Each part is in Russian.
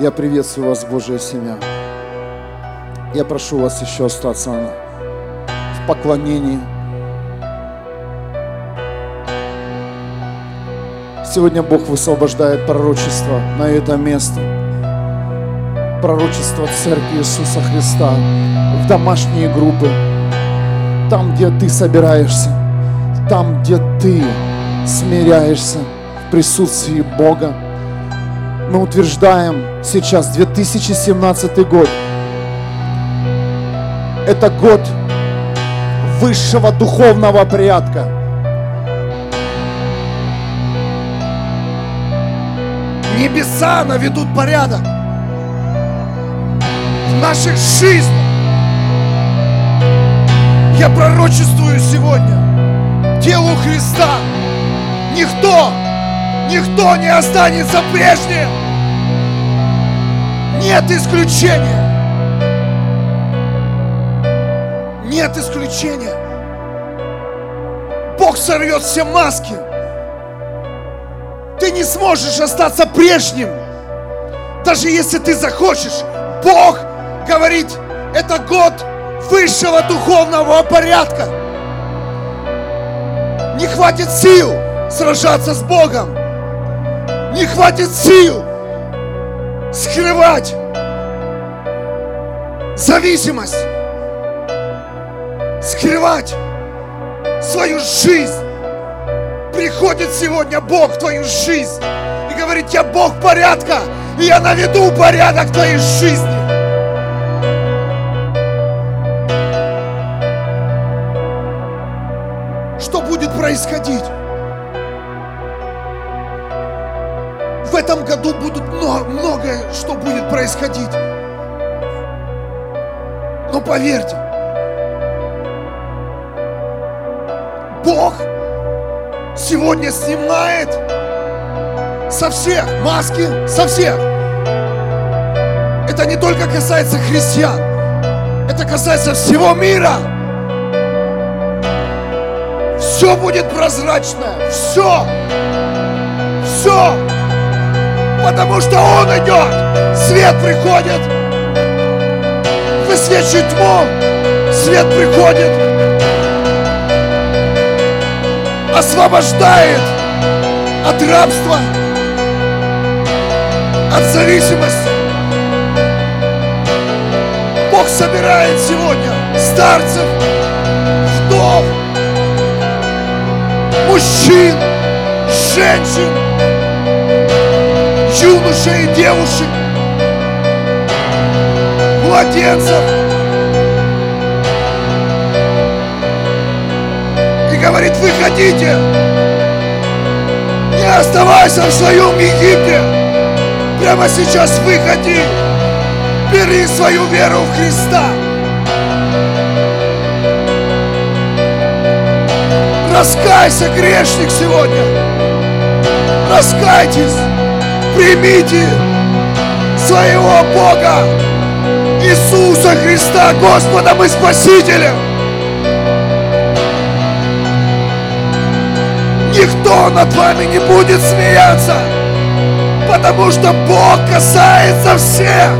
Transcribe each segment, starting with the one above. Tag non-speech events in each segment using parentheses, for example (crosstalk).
Я приветствую вас, Божья семья. Я прошу вас еще остаться в поклонении. Сегодня Бог высвобождает пророчество на это место. Пророчество Церкви Иисуса Христа в домашние группы. Там, где ты собираешься. Там, где ты смиряешься в присутствии Бога мы утверждаем сейчас 2017 год. Это год высшего духовного порядка. Небеса наведут порядок в наших жизнях. Я пророчествую сегодня телу Христа. Никто Никто не останется прежним. Нет исключения. Нет исключения. Бог сорвет все маски. Ты не сможешь остаться прежним. Даже если ты захочешь. Бог говорит, это год высшего духовного порядка. Не хватит сил сражаться с Богом не хватит сил скрывать зависимость, скрывать свою жизнь. Приходит сегодня Бог в твою жизнь и говорит, я Бог порядка, и я наведу порядок в твоей жизни. Поверьте, Бог сегодня снимает со всех маски, со всех. Это не только касается христиан, это касается всего мира. Все будет прозрачно, все, все потому что Он идет. Свет приходит, высвечивает тьму, свет приходит, освобождает от рабства, от зависимости. Бог собирает сегодня старцев, вдов, мужчин, женщин, юношей и девушек, младенцев. И говорит, выходите, не оставайся в своем Египте. Прямо сейчас выходи, бери свою веру в Христа. Раскайся, грешник, сегодня. Раскайтесь примите своего Бога, Иисуса Христа, Господом и Спасителем. Никто над вами не будет смеяться, потому что Бог касается всех.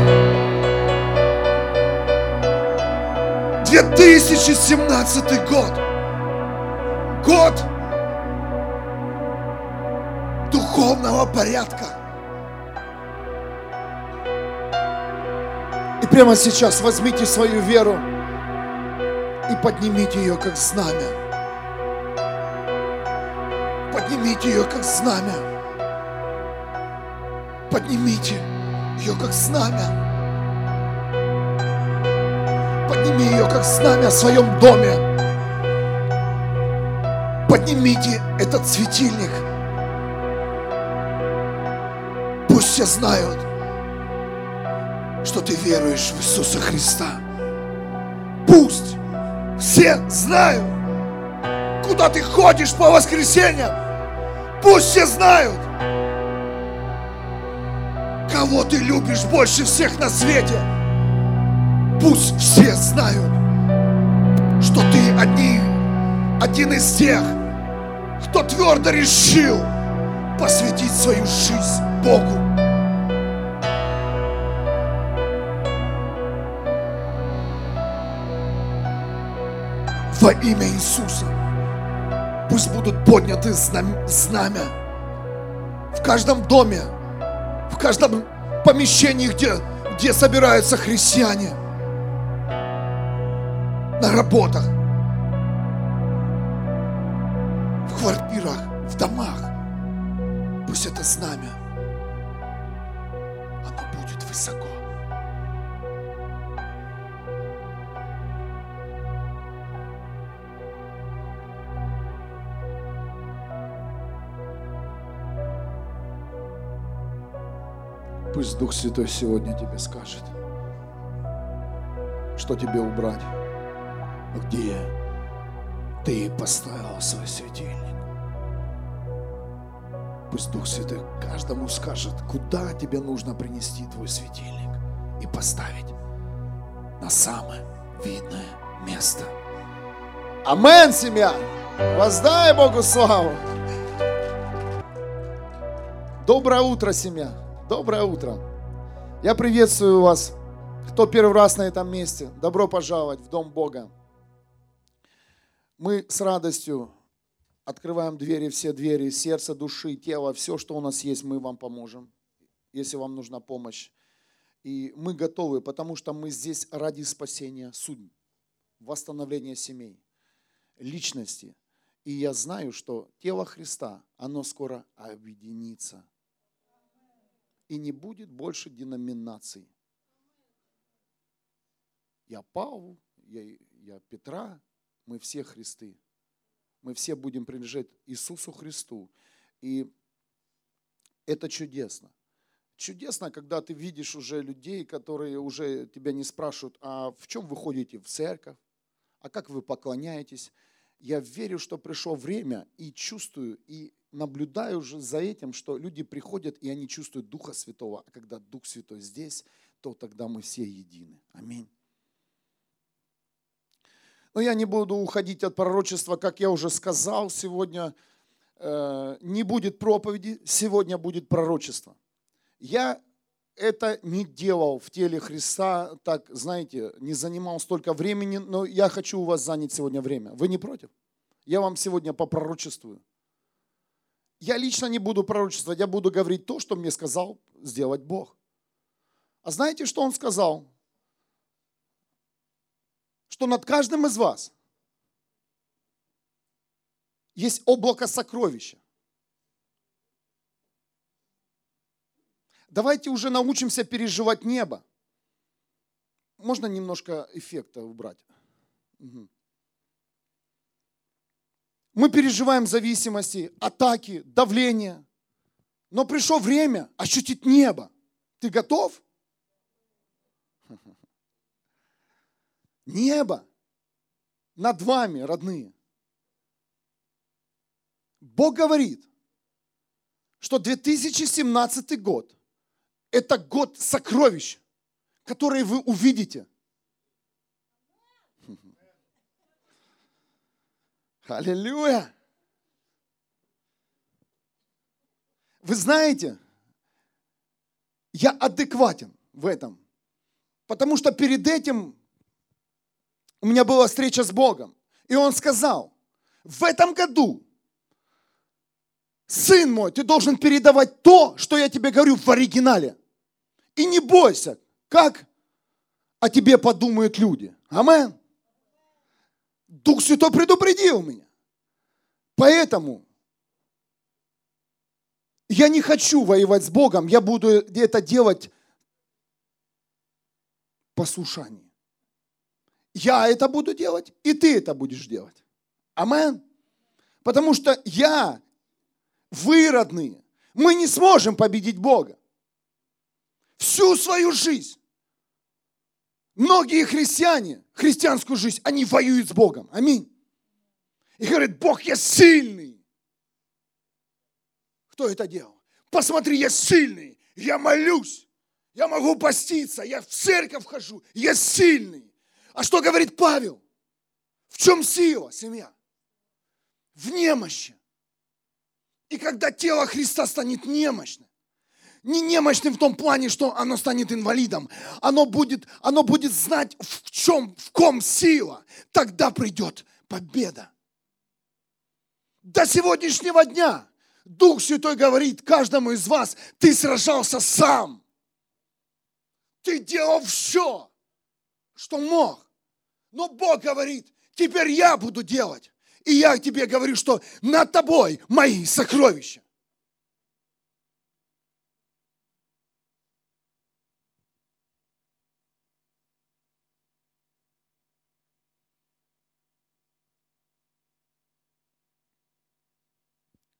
2017 год. Год духовного порядка. Прямо сейчас возьмите свою веру и поднимите ее как знамя. Поднимите ее как знамя. Поднимите ее как знамя. Подними ее как знамя в своем доме. Поднимите этот светильник. Пусть все знают, что ты веруешь в Иисуса Христа. Пусть все знают, куда ты ходишь по воскресеньям. Пусть все знают, кого ты любишь больше всех на свете. Пусть все знают, что ты одни, один из тех, кто твердо решил посвятить свою жизнь Богу. Во имя Иисуса. Пусть будут подняты знамя. В каждом доме, в каждом помещении, где, где собираются христиане, на работах, в квартирах, в домах. Пусть это знамя, Пусть Дух Святой сегодня тебе скажет, что тебе убрать, где ты поставил свой светильник. Пусть Дух Святой каждому скажет, куда тебе нужно принести твой светильник и поставить на самое видное место. Амен, семья! Воздай Богу славу! Доброе утро, семья! Доброе утро. Я приветствую вас, кто первый раз на этом месте. Добро пожаловать в Дом Бога. Мы с радостью открываем двери, все двери, сердце, души, тело, все, что у нас есть, мы вам поможем, если вам нужна помощь. И мы готовы, потому что мы здесь ради спасения судьб, восстановления семей, личности. И я знаю, что тело Христа, оно скоро объединится – и не будет больше деноминаций. Я Павел, я, я Петра, мы все Христы. Мы все будем принадлежать Иисусу Христу. И это чудесно. Чудесно, когда ты видишь уже людей, которые уже тебя не спрашивают, а в чем вы ходите в церковь, а как вы поклоняетесь. Я верю, что пришло время и чувствую, и наблюдаю уже за этим, что люди приходят и они чувствуют Духа Святого, а когда Дух Святой здесь, то тогда мы все едины. Аминь. Но я не буду уходить от пророчества, как я уже сказал, сегодня э, не будет проповеди, сегодня будет пророчество. Я это не делал в теле Христа, так, знаете, не занимал столько времени, но я хочу у вас занять сегодня время. Вы не против? Я вам сегодня попророчествую. Я лично не буду пророчествовать, я буду говорить то, что мне сказал сделать Бог. А знаете, что Он сказал? Что над каждым из вас есть облако сокровища. Давайте уже научимся переживать небо. Можно немножко эффекта убрать? Угу. Мы переживаем зависимости, атаки, давление. Но пришло время ощутить небо. Ты готов? Небо над вами, родные. Бог говорит, что 2017 год – это год сокровищ, которые вы увидите. Аллилуйя! Вы знаете, я адекватен в этом. Потому что перед этим у меня была встреча с Богом. И Он сказал, в этом году, сын мой, ты должен передавать то, что я тебе говорю в оригинале. И не бойся, как о тебе подумают люди. Амен. Дух Святой предупредил меня. Поэтому я не хочу воевать с Богом, я буду это делать послушание. Я это буду делать, и ты это будешь делать. Амен. Потому что я, вы, родные, мы не сможем победить Бога. Всю свою жизнь Многие христиане, христианскую жизнь, они воюют с Богом. Аминь. И говорят, Бог, я сильный. Кто это делал? Посмотри, я сильный, я молюсь, я могу поститься, я в церковь хожу, я сильный. А что говорит Павел? В чем сила, семья? В немощи. И когда тело Христа станет немощным, не немощным в том плане, что оно станет инвалидом, оно будет, оно будет знать, в чем, в ком сила, тогда придет победа. До сегодняшнего дня Дух Святой говорит каждому из вас, ты сражался сам. Ты делал все, что мог. Но Бог говорит, теперь я буду делать. И я тебе говорю, что над тобой мои сокровища.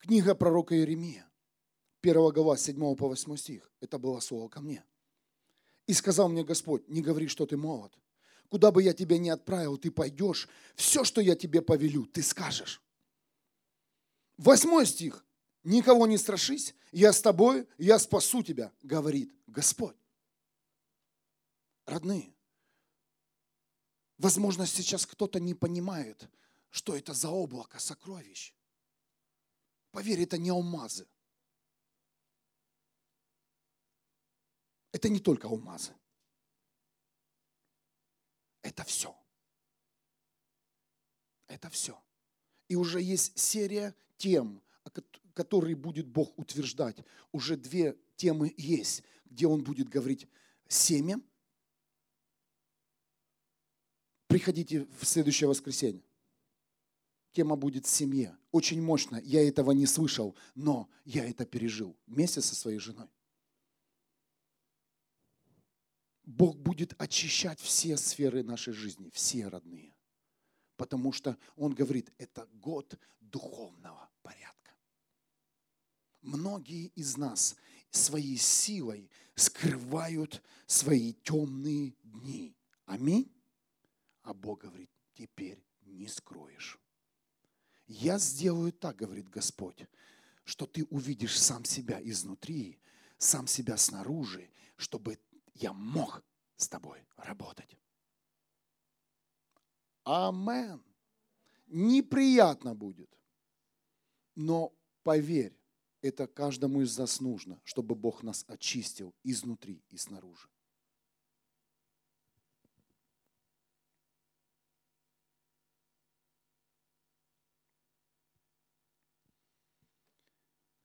Книга пророка Иеремия, 1 глава, 7 по 8 стих. Это было слово ко мне. И сказал мне Господь, не говори, что ты молод. Куда бы я тебя ни отправил, ты пойдешь. Все, что я тебе повелю, ты скажешь. Восьмой стих. Никого не страшись, я с тобой, я спасу тебя, говорит Господь. Родные, возможно, сейчас кто-то не понимает, что это за облако сокровищ. Поверь, это не алмазы. Это не только алмазы. Это все. Это все. И уже есть серия тем, которые будет Бог утверждать. Уже две темы есть, где Он будет говорить семя. Приходите в следующее воскресенье. Тема будет в семье. Очень мощно. Я этого не слышал, но я это пережил вместе со своей женой. Бог будет очищать все сферы нашей жизни, все родные. Потому что Он говорит, это год духовного порядка. Многие из нас своей силой скрывают свои темные дни. Аминь. А Бог говорит, теперь не скроешь. Я сделаю так, говорит Господь, что ты увидишь сам себя изнутри, сам себя снаружи, чтобы я мог с тобой работать. Амен. Неприятно будет. Но поверь, это каждому из нас нужно, чтобы Бог нас очистил изнутри и снаружи.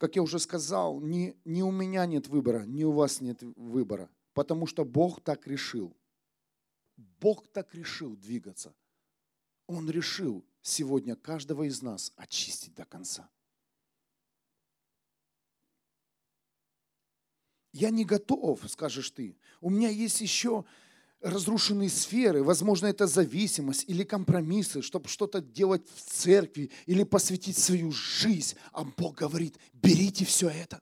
Как я уже сказал, ни, ни у меня нет выбора, ни у вас нет выбора, потому что Бог так решил. Бог так решил двигаться. Он решил сегодня каждого из нас очистить до конца. Я не готов, скажешь ты. У меня есть еще разрушенные сферы, возможно, это зависимость или компромиссы, чтобы что-то делать в церкви или посвятить свою жизнь. А Бог говорит, берите все это.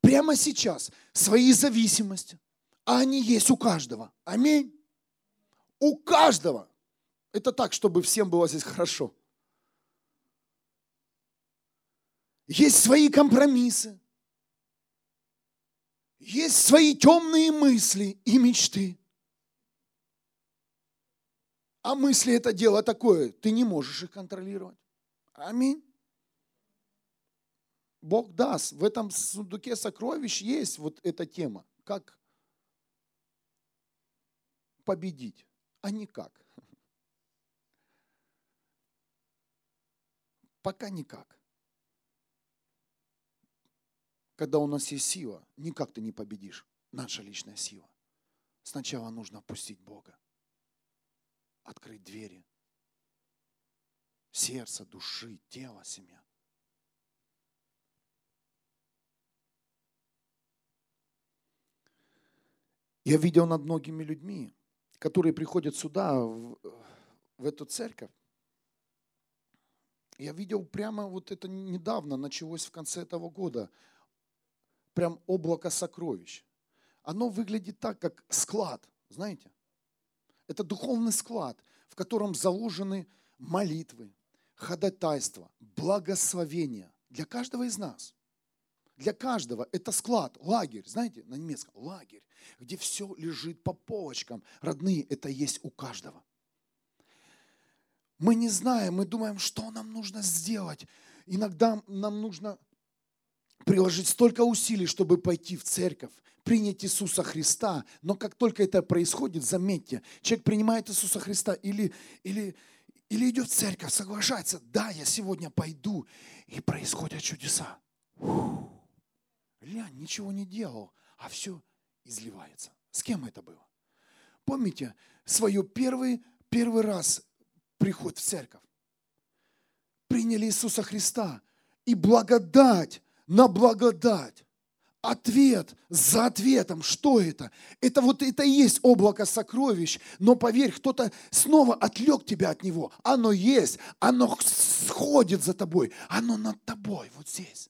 Прямо сейчас свои зависимости, а они есть у каждого. Аминь. У каждого. Это так, чтобы всем было здесь хорошо. Есть свои компромиссы. Есть свои темные мысли и мечты. А мысли это дело такое, ты не можешь их контролировать. Аминь. Бог даст. В этом сундуке сокровищ есть вот эта тема. Как победить, а никак. Пока никак. Когда у нас есть сила, никак ты не победишь. Наша личная сила. Сначала нужно опустить Бога открыть двери сердца, души, тела, семья. Я видел над многими людьми, которые приходят сюда, в, в эту церковь. Я видел прямо вот это недавно, началось в конце этого года, прям облако сокровищ. Оно выглядит так, как склад, знаете. Это духовный склад, в котором заложены молитвы, ходатайства, благословения для каждого из нас. Для каждого это склад, лагерь, знаете, на немецком лагерь, где все лежит по полочкам. Родные, это есть у каждого. Мы не знаем, мы думаем, что нам нужно сделать. иногда нам нужно приложить столько усилий, чтобы пойти в церковь, принять Иисуса Христа. Но как только это происходит, заметьте, человек принимает Иисуса Христа или, или, или идет в церковь, соглашается, да, я сегодня пойду, и происходят чудеса. Ля, ничего не делал, а все изливается. С кем это было? Помните свой первый, первый раз приход в церковь? Приняли Иисуса Христа, и благодать на благодать. Ответ за ответом. Что это? Это вот это и есть облако сокровищ. Но поверь, кто-то снова отвлек тебя от него. Оно есть, оно сходит за тобой, оно над тобой, вот здесь.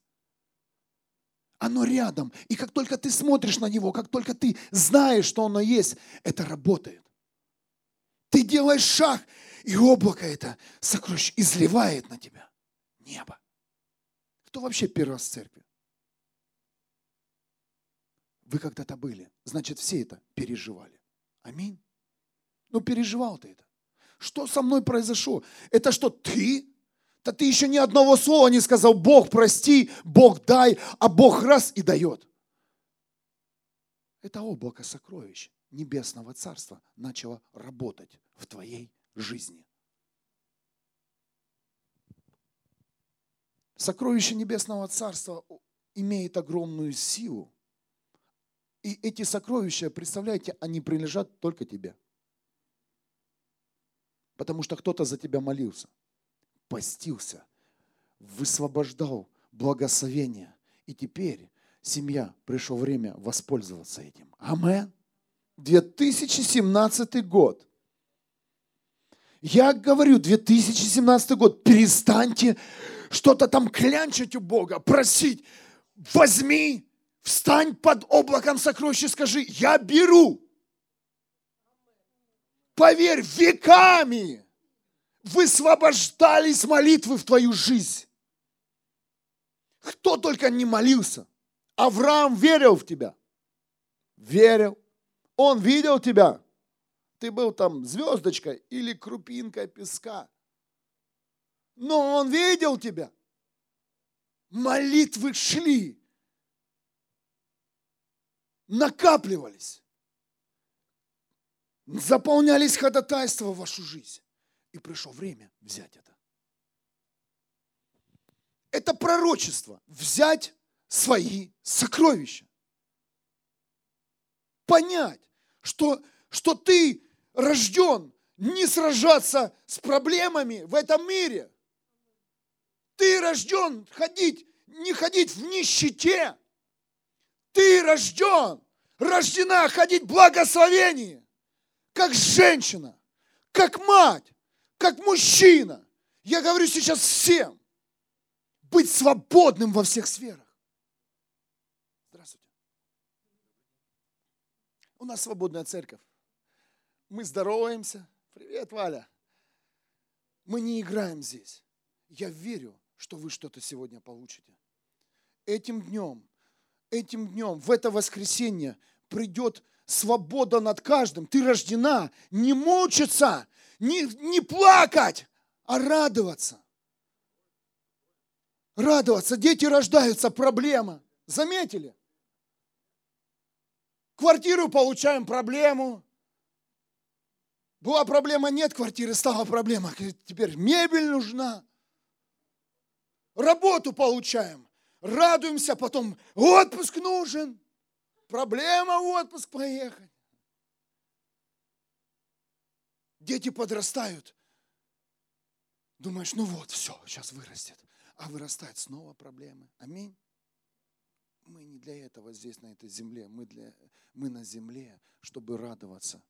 Оно рядом. И как только ты смотришь на него, как только ты знаешь, что оно есть, это работает. Ты делаешь шаг, и облако это сокровище изливает на тебя небо. Кто вообще первый раз в церкви? Вы когда-то были. Значит, все это переживали. Аминь. Ну, переживал ты это. Что со мной произошло? Это что, ты? Да ты еще ни одного слова не сказал. Бог прости, Бог дай, а Бог раз и дает. Это облако сокровищ Небесного Царства начало работать в твоей жизни. Сокровище Небесного Царства имеет огромную силу. И эти сокровища, представляете, они принадлежат только тебе. Потому что кто-то за тебя молился, постился, высвобождал благословение. И теперь семья, пришло время воспользоваться этим. Амен. 2017 год. Я говорю, 2017 год, перестаньте что-то там клянчить у Бога, просить, возьми, встань под облаком сокровища скажи, я беру. Поверь, веками высвобождались молитвы в твою жизнь. Кто только не молился. Авраам верил в тебя. Верил. Он видел тебя. Ты был там звездочкой или крупинкой песка но он видел тебя. Молитвы шли, накапливались, заполнялись ходатайства в вашу жизнь. И пришло время взять это. Это пророчество. Взять свои сокровища. Понять, что, что ты рожден не сражаться с проблемами в этом мире, ты рожден ходить, не ходить в нищете. Ты рожден, рождена ходить в благословении, как женщина, как мать, как мужчина. Я говорю сейчас всем, быть свободным во всех сферах. Здравствуйте. У нас свободная церковь. Мы здороваемся. Привет, Валя. Мы не играем здесь. Я верю, что вы что-то сегодня получите. Этим днем, этим днем, в это воскресенье придет свобода над каждым. Ты рождена не мучиться, не, не плакать, а радоваться. Радоваться. Дети рождаются, проблема. Заметили? Квартиру получаем, проблему. Была проблема, нет квартиры, стала проблема. Теперь мебель нужна работу получаем, радуемся, потом отпуск нужен, проблема в отпуск поехать. Дети подрастают. Думаешь, ну вот, все, сейчас вырастет. А вырастает снова проблемы. Аминь. Мы не для этого здесь, на этой земле. Мы, для, мы на земле, чтобы радоваться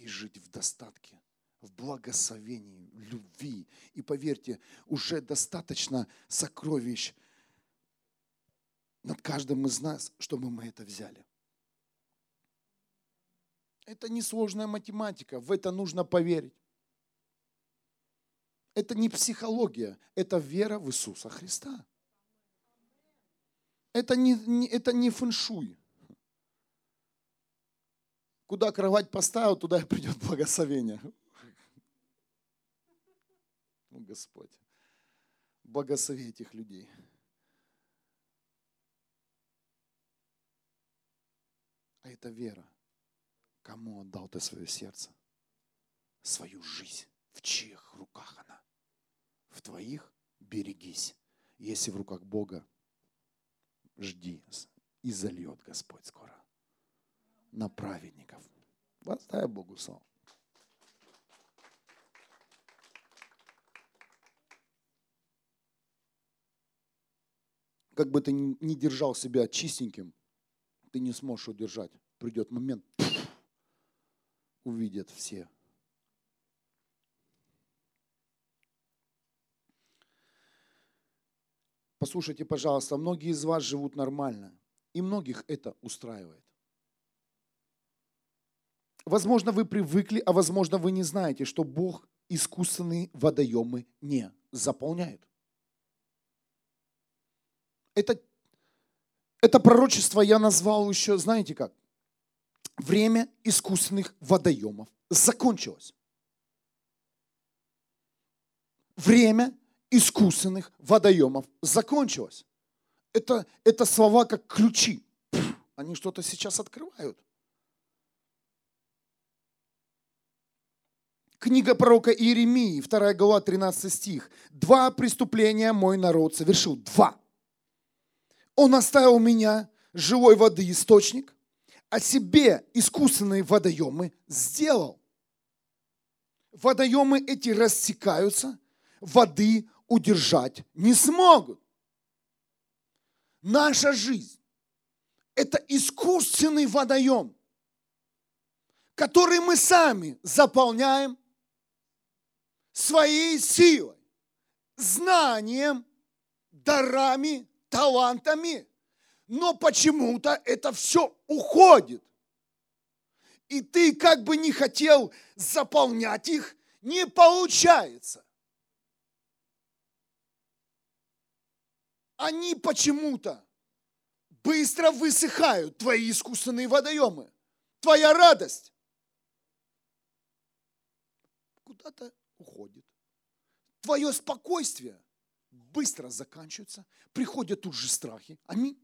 и жить в достатке в благословении, любви. И поверьте, уже достаточно сокровищ над каждым из нас, чтобы мы это взяли. Это несложная математика, в это нужно поверить. Это не психология, это вера в Иисуса Христа. Это не, не, это не фэншуй. Куда кровать поставил, туда и придет благословение. Ну, Господь. Благослови этих людей. А это вера. Кому отдал ты свое сердце? Свою жизнь. В чьих руках она? В твоих? Берегись. Если в руках Бога, жди. И зальет Господь скоро на праведников. Воздай Богу славу. Как бы ты ни держал себя чистеньким, ты не сможешь удержать. Придет момент, увидят все. Послушайте, пожалуйста, многие из вас живут нормально, и многих это устраивает. Возможно, вы привыкли, а возможно, вы не знаете, что Бог искусственные водоемы не заполняет. Это, это пророчество я назвал еще, знаете как? Время искусственных водоемов закончилось. Время искусственных водоемов закончилось. Это, это слова как ключи. Они что-то сейчас открывают. Книга пророка Иеремии, 2 глава, 13 стих. «Два преступления мой народ совершил». Два. Он оставил меня живой воды источник, а себе искусственные водоемы сделал. Водоемы эти рассекаются, воды удержать не смогут. Наша жизнь – это искусственный водоем, который мы сами заполняем своей силой, знанием, дарами, талантами. Но почему-то это все уходит. И ты как бы не хотел заполнять их, не получается. Они почему-то быстро высыхают, твои искусственные водоемы, твоя радость. Куда-то уходит. Твое спокойствие быстро заканчивается, приходят тут же страхи. Аминь.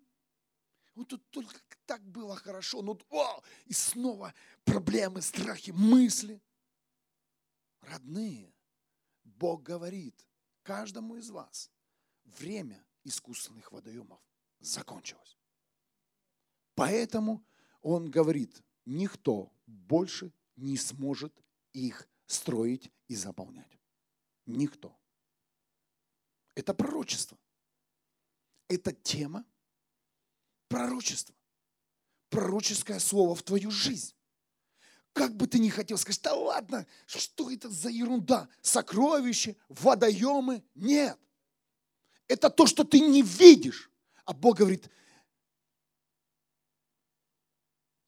Вот тут только так было хорошо, но о, и снова проблемы, страхи, мысли. Родные, Бог говорит каждому из вас, время искусственных водоемов закончилось. Поэтому Он говорит, никто больше не сможет их строить и заполнять. Никто. Это пророчество. Это тема пророчества. Пророческое слово в твою жизнь. Как бы ты ни хотел сказать, да ладно, что это за ерунда? Сокровища, водоемы? Нет. Это то, что ты не видишь. А Бог говорит,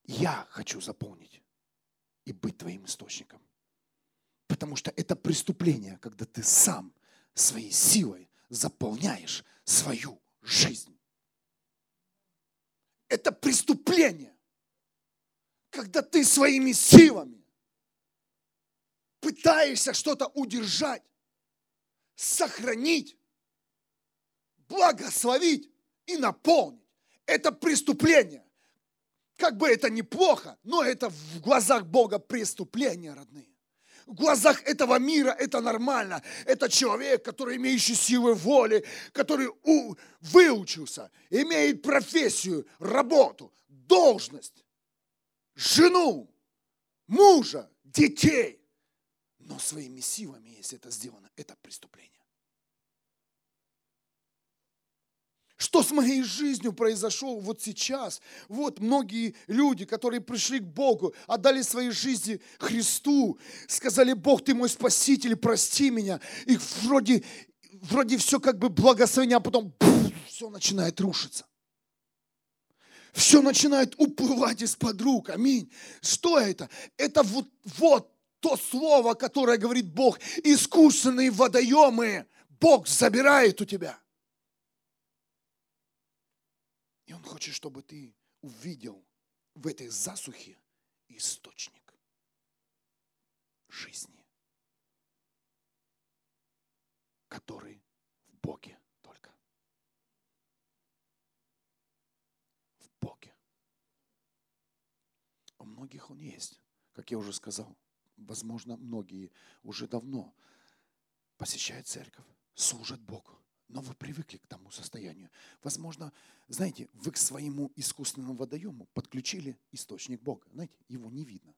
я хочу заполнить и быть твоим источником. Потому что это преступление, когда ты сам своей силой заполняешь свою жизнь. Это преступление, когда ты своими силами пытаешься что-то удержать, сохранить, благословить и наполнить. Это преступление. Как бы это неплохо, но это в глазах Бога преступление, родные в глазах этого мира это нормально. Это человек, который имеющий силы воли, который у, выучился, имеет профессию, работу, должность, жену, мужа, детей. Но своими силами, если это сделано, это преступление. Что с моей жизнью произошло вот сейчас? Вот многие люди, которые пришли к Богу, отдали свои жизни Христу, сказали, Бог, ты мой спаситель, прости меня. И вроде, вроде все как бы благословение, а потом пфф, все начинает рушиться. Все начинает уплывать из-под рук. Аминь. Что это? Это вот, вот то слово, которое говорит Бог. Искусственные водоемы Бог забирает у тебя. И Он хочет, чтобы ты увидел в этой засухе источник жизни, который в Боге только. В Боге. У многих Он есть, как я уже сказал. Возможно, многие уже давно посещают церковь, служат Богу. Но вы привыкли к тому состоянию. Возможно, знаете, вы к своему искусственному водоему подключили источник Бога. Знаете, его не видно.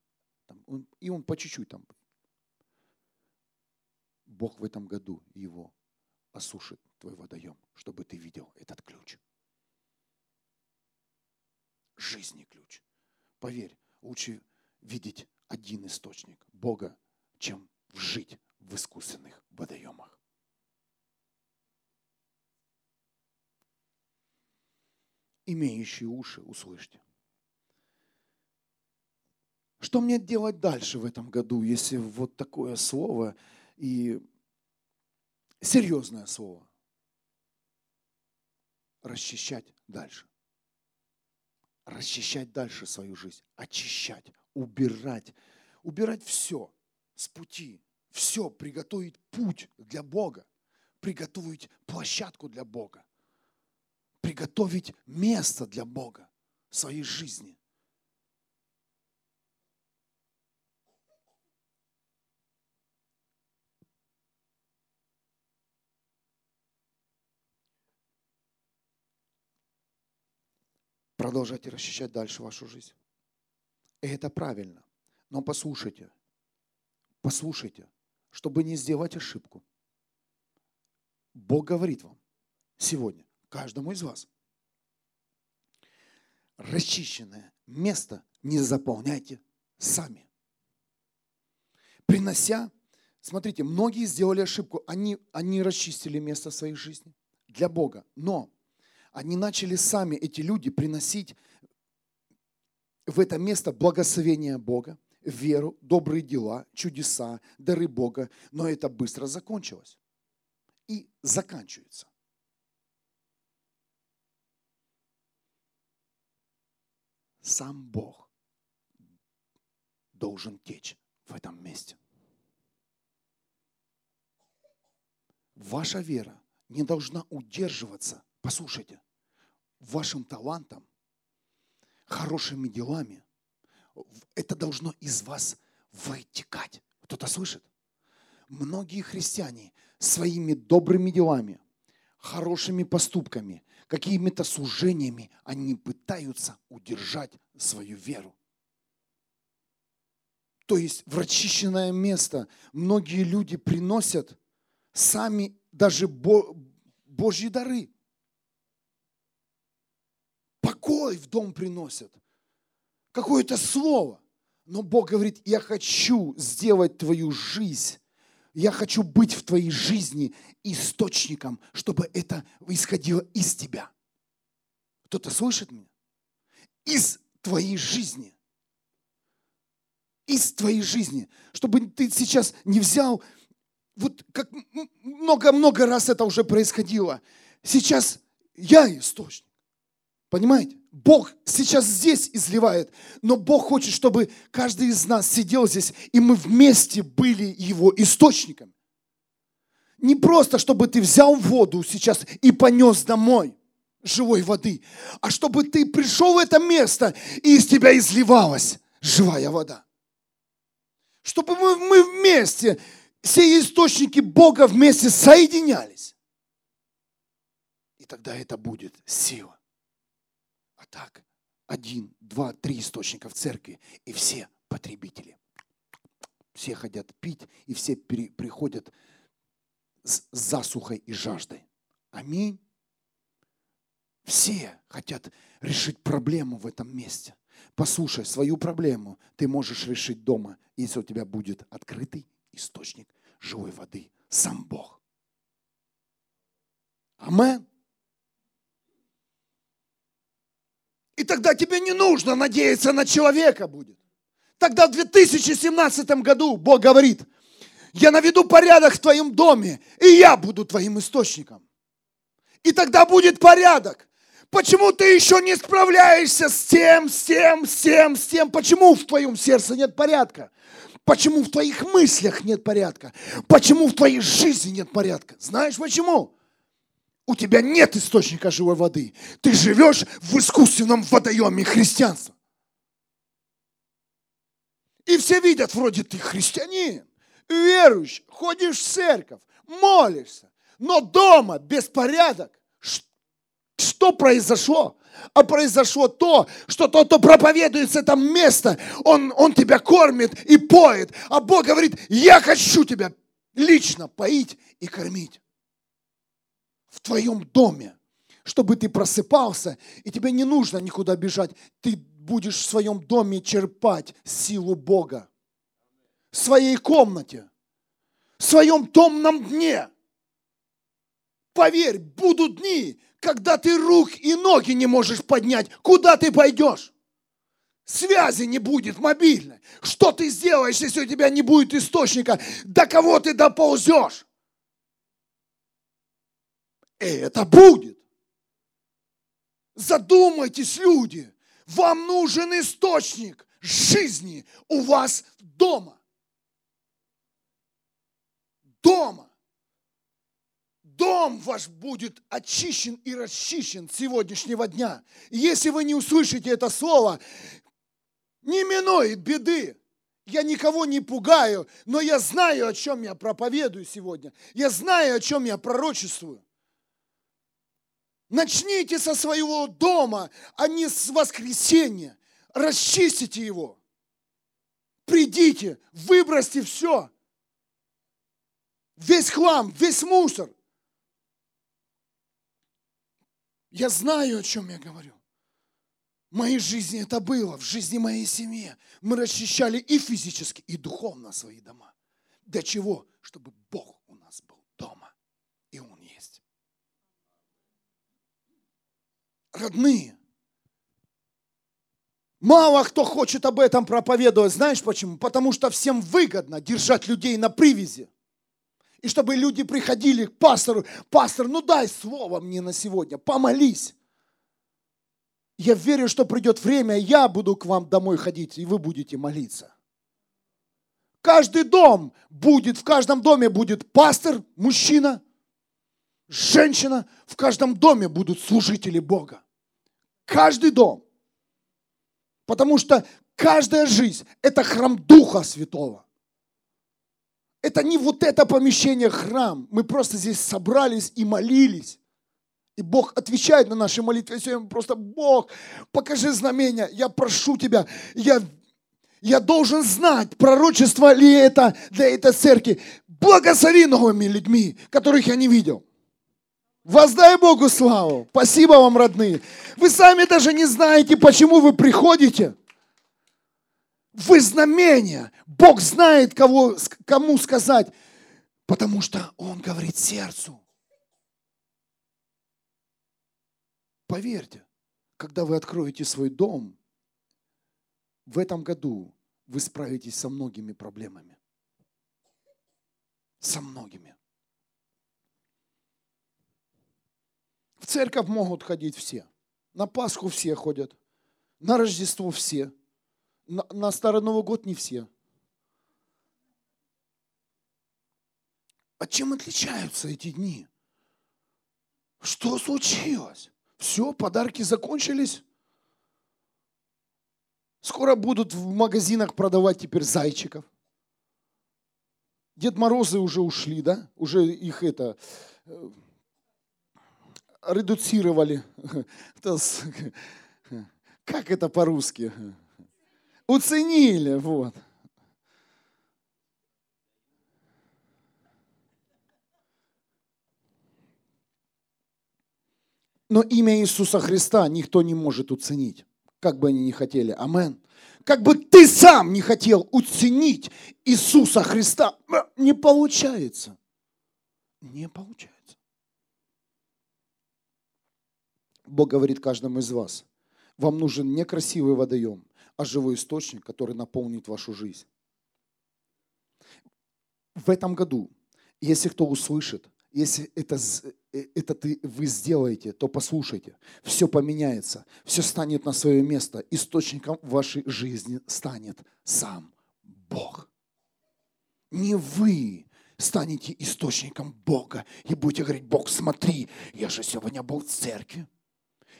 Там он, и он по чуть-чуть там. Бог в этом году его осушит, твой водоем, чтобы ты видел этот ключ. Жизни ключ. Поверь, лучше видеть один источник Бога, чем жить в искусственных водоемах. Имеющие уши, услышьте. Что мне делать дальше в этом году, если вот такое слово и серьезное слово? Расчищать дальше. Расчищать дальше свою жизнь, очищать, убирать. Убирать все с пути, все, приготовить путь для Бога, приготовить площадку для Бога, приготовить место для Бога в своей жизни. Продолжайте расчищать дальше вашу жизнь. И это правильно. Но послушайте, послушайте, чтобы не сделать ошибку. Бог говорит вам сегодня, каждому из вас, расчищенное место не заполняйте сами. Принося, смотрите, многие сделали ошибку, они, они расчистили место своей жизни для Бога, но они начали сами, эти люди, приносить в это место благословение Бога, веру, добрые дела, чудеса, дары Бога, но это быстро закончилось и заканчивается. Сам Бог должен течь в этом месте. Ваша вера не должна удерживаться послушайте, вашим талантом, хорошими делами, это должно из вас вытекать. Кто-то слышит? Многие христиане своими добрыми делами, хорошими поступками, какими-то служениями, они пытаются удержать свою веру. То есть в расчищенное место многие люди приносят сами даже Божьи дары покой в дом приносят. Какое-то слово. Но Бог говорит, я хочу сделать твою жизнь я хочу быть в твоей жизни источником, чтобы это исходило из тебя. Кто-то слышит меня? Из твоей жизни. Из твоей жизни. Чтобы ты сейчас не взял, вот как много-много раз это уже происходило. Сейчас я источник. Понимаете? Бог сейчас здесь изливает, но Бог хочет, чтобы каждый из нас сидел здесь, и мы вместе были Его источником. Не просто, чтобы ты взял воду сейчас и понес домой живой воды, а чтобы ты пришел в это место, и из тебя изливалась живая вода. Чтобы мы, мы вместе, все источники Бога вместе соединялись. И тогда это будет сила так. Один, два, три источника в церкви, и все потребители. Все хотят пить, и все при, приходят с засухой и жаждой. Аминь. Все хотят решить проблему в этом месте. Послушай, свою проблему ты можешь решить дома, если у тебя будет открытый источник живой воды, сам Бог. Амен. И тогда тебе не нужно надеяться на человека будет. Тогда в 2017 году Бог говорит, я наведу порядок в твоем доме, и я буду твоим источником. И тогда будет порядок. Почему ты еще не справляешься с тем, с тем, с тем, с тем? Почему в твоем сердце нет порядка? Почему в твоих мыслях нет порядка? Почему в твоей жизни нет порядка? Знаешь почему? У тебя нет источника живой воды. Ты живешь в искусственном водоеме христианства. И все видят, вроде ты христианин, верующий, ходишь в церковь, молишься, но дома беспорядок. Что произошло? А произошло то, что тот, кто проповедует с этого места, он, он тебя кормит и поет. А Бог говорит, я хочу тебя лично поить и кормить. В твоем доме, чтобы ты просыпался, и тебе не нужно никуда бежать. Ты будешь в своем доме черпать силу Бога. В своей комнате, в своем томном дне. Поверь, будут дни, когда ты рук и ноги не можешь поднять. Куда ты пойдешь? Связи не будет мобильной. Что ты сделаешь, если у тебя не будет источника? До кого ты доползешь? И это будет. Задумайтесь, люди. Вам нужен источник жизни у вас дома. Дома. Дом ваш будет очищен и расчищен с сегодняшнего дня. Если вы не услышите это слово, не минует беды. Я никого не пугаю, но я знаю, о чем я проповедую сегодня. Я знаю, о чем я пророчествую. Начните со своего дома, а не с воскресенья. Расчистите его. Придите, выбросьте все. Весь хлам, весь мусор. Я знаю, о чем я говорю. В моей жизни это было, в жизни моей семьи. Мы расчищали и физически, и духовно свои дома. Для чего? Чтобы Бог у нас был дома. И Он есть. Родные, Мало кто хочет об этом проповедовать. Знаешь почему? Потому что всем выгодно держать людей на привязи. И чтобы люди приходили к пастору. Пастор, ну дай слово мне на сегодня, помолись. Я верю, что придет время, я буду к вам домой ходить, и вы будете молиться. Каждый дом будет, в каждом доме будет пастор, мужчина, женщина, в каждом доме будут служители Бога. Каждый дом. Потому что каждая жизнь – это храм Духа Святого. Это не вот это помещение храм. Мы просто здесь собрались и молились. И Бог отвечает на наши молитвы. Сегодня просто, Бог, покажи знамения. Я прошу Тебя, я, я должен знать, пророчество ли это для этой церкви. Благослови новыми людьми, которых я не видел. Воздай Богу славу. Спасибо вам, родные. Вы сами даже не знаете, почему вы приходите. Вы знамения. Бог знает, кого, кому сказать. Потому что Он говорит сердцу. Поверьте, когда вы откроете свой дом, в этом году вы справитесь со многими проблемами. Со многими. Церковь могут ходить все. На Пасху все ходят. На Рождество все. На, на Старый Новый год не все. А чем отличаются эти дни? Что случилось? Все, подарки закончились. Скоро будут в магазинах продавать теперь зайчиков. Дед Морозы уже ушли, да? Уже их это э, редуцировали. Как это по-русски? Уценили, вот. Но имя Иисуса Христа никто не может уценить, как бы они ни хотели. Амен. Как бы ты сам не хотел уценить Иисуса Христа, не получается. Не получается. Бог говорит каждому из вас, вам нужен не красивый водоем, а живой источник, который наполнит вашу жизнь. В этом году, если кто услышит, если это, э, это ты, вы сделаете, то послушайте. Все поменяется, все станет на свое место. Источником вашей жизни станет сам Бог. Не вы станете источником Бога и будете говорить, Бог, смотри, я же сегодня был в церкви,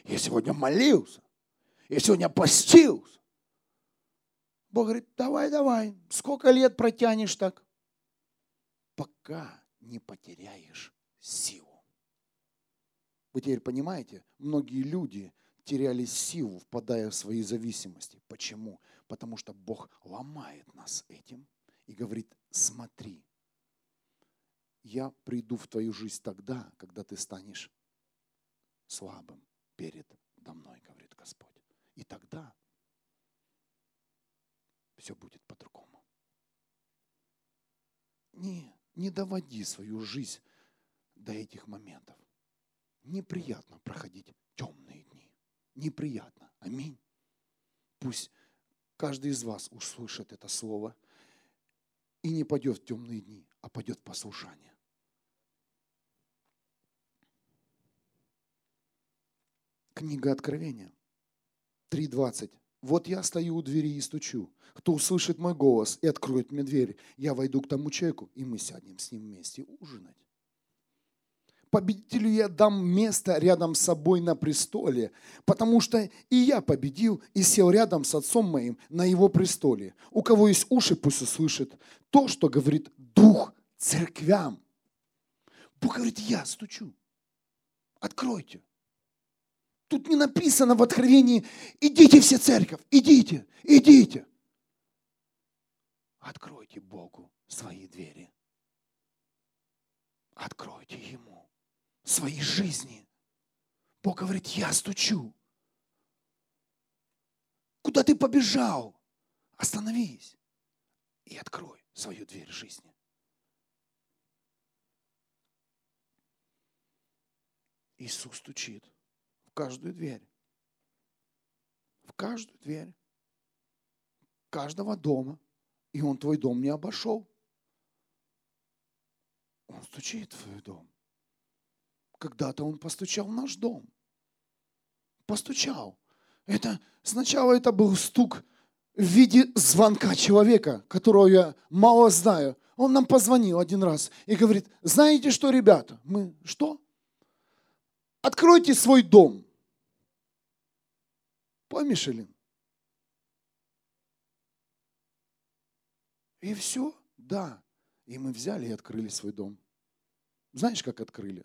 я сегодня молился, я сегодня постился. Бог говорит, давай, давай, сколько лет протянешь так? Пока не потеряешь силу. Вы теперь понимаете, многие люди теряли силу, впадая в свои зависимости. Почему? Потому что Бог ломает нас этим и говорит, смотри, я приду в твою жизнь тогда, когда ты станешь слабым перед мной, говорит Господь. И тогда все будет по-другому. Не, не доводи свою жизнь до этих моментов. Неприятно проходить темные дни. Неприятно. Аминь. Пусть каждый из вас услышит это слово и не пойдет в темные дни, а пойдет в послушание. Книга Откровения 3.20. Вот я стою у двери и стучу. Кто услышит мой голос и откроет мне дверь, я войду к тому человеку, и мы сядем с ним вместе ужинать. Победителю я дам место рядом с собой на престоле, потому что и я победил и сел рядом с отцом моим на его престоле. У кого есть уши, пусть услышит то, что говорит Дух церквям. Бог говорит, я стучу. Откройте. Тут не написано в Откровении, идите все церковь, идите, идите. Откройте Богу свои двери. Откройте Ему свои жизни. Бог говорит, я стучу. Куда ты побежал? Остановись и открой свою дверь жизни. Иисус стучит в каждую дверь. В каждую дверь. Каждого дома. И он твой дом не обошел. Он стучит в твой дом. Когда-то он постучал в наш дом. Постучал. Это, сначала это был стук в виде звонка человека, которого я мало знаю. Он нам позвонил один раз и говорит, знаете что, ребята? Мы, что? Откройте свой дом. Помнишь, Элин? И все, да. И мы взяли и открыли свой дом. Знаешь, как открыли?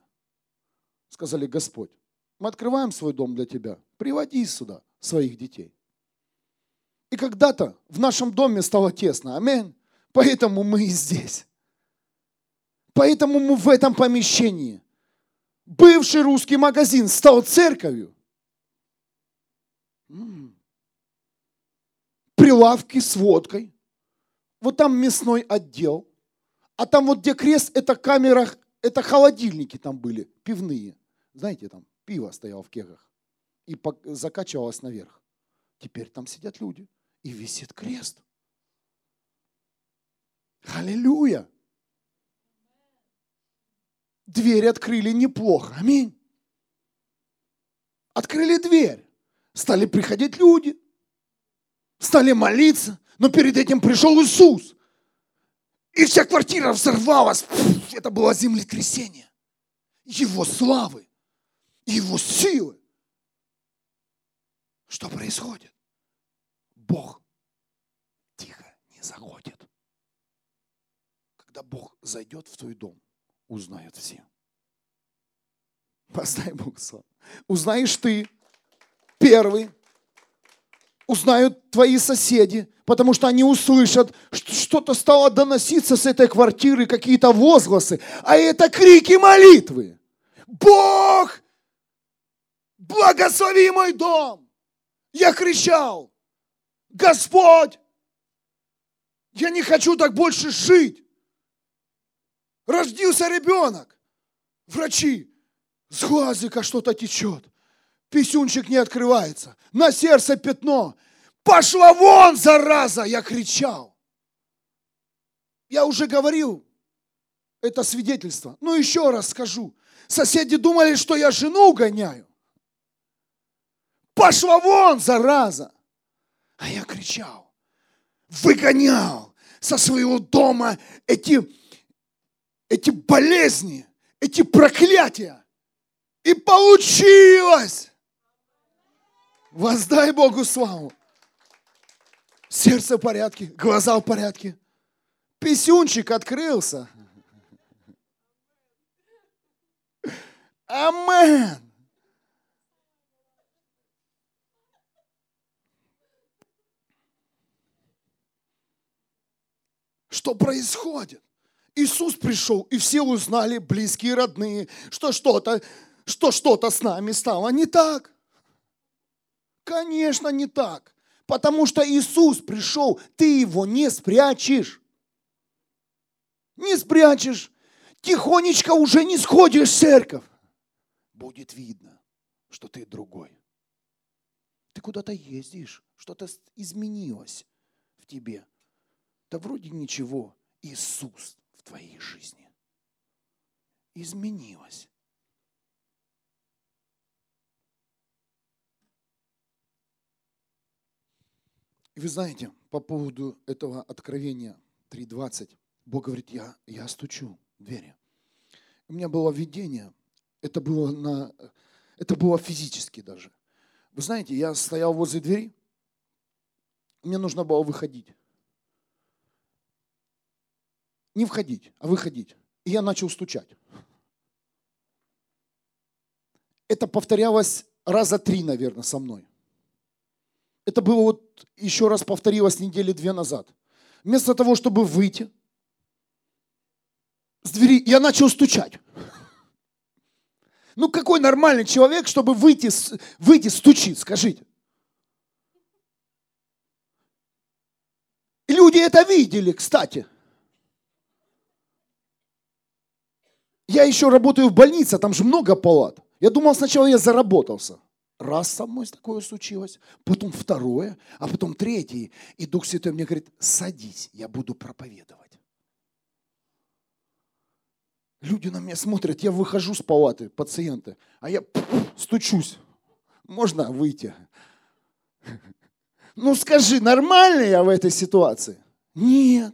Сказали, Господь, мы открываем свой дом для Тебя. Приводи сюда своих детей. И когда-то в нашем доме стало тесно. Аминь. Поэтому мы и здесь. Поэтому мы в этом помещении. Бывший русский магазин стал церковью. Прилавки с водкой. Вот там мясной отдел. А там вот где крест, это камера, это холодильники там были, пивные. Знаете, там пиво стояло в кегах. И закачивалось наверх. Теперь там сидят люди. И висит крест. Аллилуйя. Дверь открыли неплохо. Аминь. Открыли дверь. Стали приходить люди. Стали молиться. Но перед этим пришел Иисус. И вся квартира взорвалась. Это было землетрясение. Его славы. Его силы. Что происходит? Бог тихо не заходит. Когда Бог зайдет в твой дом, узнают все. Познай Бог славу. Узнаешь ты первый, узнают твои соседи, потому что они услышат, что что-то стало доноситься с этой квартиры, какие-то возгласы, а это крики молитвы. Бог, благослови мой дом. Я кричал, Господь, я не хочу так больше жить. Родился ребенок. Врачи, с глазика что-то течет. Писюнчик не открывается. На сердце пятно. Пошла вон, зараза! Я кричал. Я уже говорил это свидетельство. Но еще раз скажу. Соседи думали, что я жену гоняю. Пошла вон, зараза! А я кричал, выгонял со своего дома эти эти болезни, эти проклятия. И получилось! Воздай Богу славу. Сердце в порядке, глаза в порядке. Писюнчик открылся. Амен. Что происходит? Иисус пришел, и все узнали, близкие, родные, что что-то, что что-то с нами стало не так. Конечно, не так. Потому что Иисус пришел, ты его не спрячешь. Не спрячешь. Тихонечко уже не сходишь в церковь. Будет видно, что ты другой. Ты куда-то ездишь, что-то изменилось в тебе. Да вроде ничего. Иисус твоей жизни. Изменилось. И вы знаете, по поводу этого откровения 3.20, Бог говорит, я, я стучу в двери. У меня было видение, это было, на, это было физически даже. Вы знаете, я стоял возле двери, мне нужно было выходить. Не входить, а выходить. И я начал стучать. Это повторялось раза три, наверное, со мной. Это было вот еще раз повторилось недели две назад. Вместо того, чтобы выйти с двери, я начал стучать. Ну какой нормальный человек, чтобы выйти, выйти стучит, скажите. И люди это видели, кстати. Я еще работаю в больнице, там же много палат. Я думал, сначала я заработался. Раз со мной такое случилось, потом второе, а потом третье. И Дух Святой мне говорит, садись, я буду проповедовать. Люди на меня смотрят, я выхожу с палаты, пациенты, а я стучусь. Можно выйти? Ну скажи, нормально я в этой ситуации? Нет.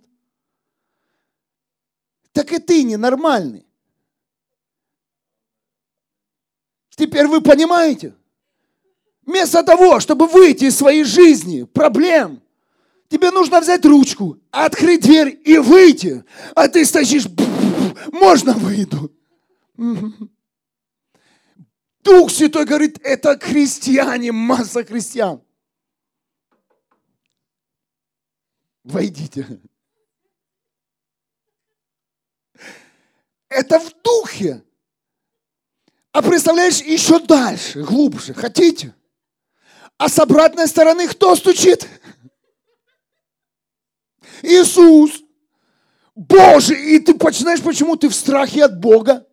Так и ты ненормальный. Теперь вы понимаете? Вместо того, чтобы выйти из своей жизни, проблем, тебе нужно взять ручку, открыть дверь и выйти. А ты стоишь, можно выйду. Дух Святой говорит, это христиане, масса христиан. Войдите. Это в духе. А представляешь, еще дальше, глубже. Хотите? А с обратной стороны кто стучит? Иисус. Боже, и ты начинаешь, почему ты в страхе от Бога?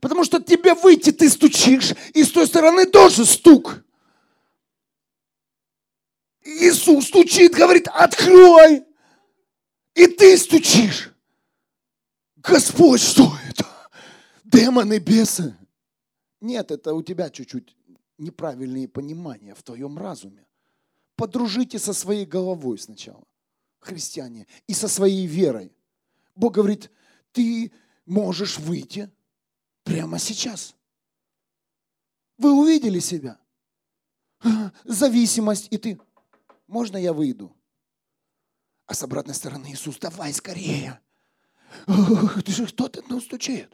Потому что тебе выйти, ты стучишь, и с той стороны тоже стук. Иисус стучит, говорит, открой. И ты стучишь. Господь, что это? Демоны, бесы. Нет, это у тебя чуть-чуть неправильные понимания в твоем разуме. Подружите со своей головой сначала, христиане, и со своей верой. Бог говорит, ты можешь выйти прямо сейчас. Вы увидели себя? Зависимость, и ты, можно я выйду? А с обратной стороны Иисус, давай скорее. Ты же кто-то ну, стучит.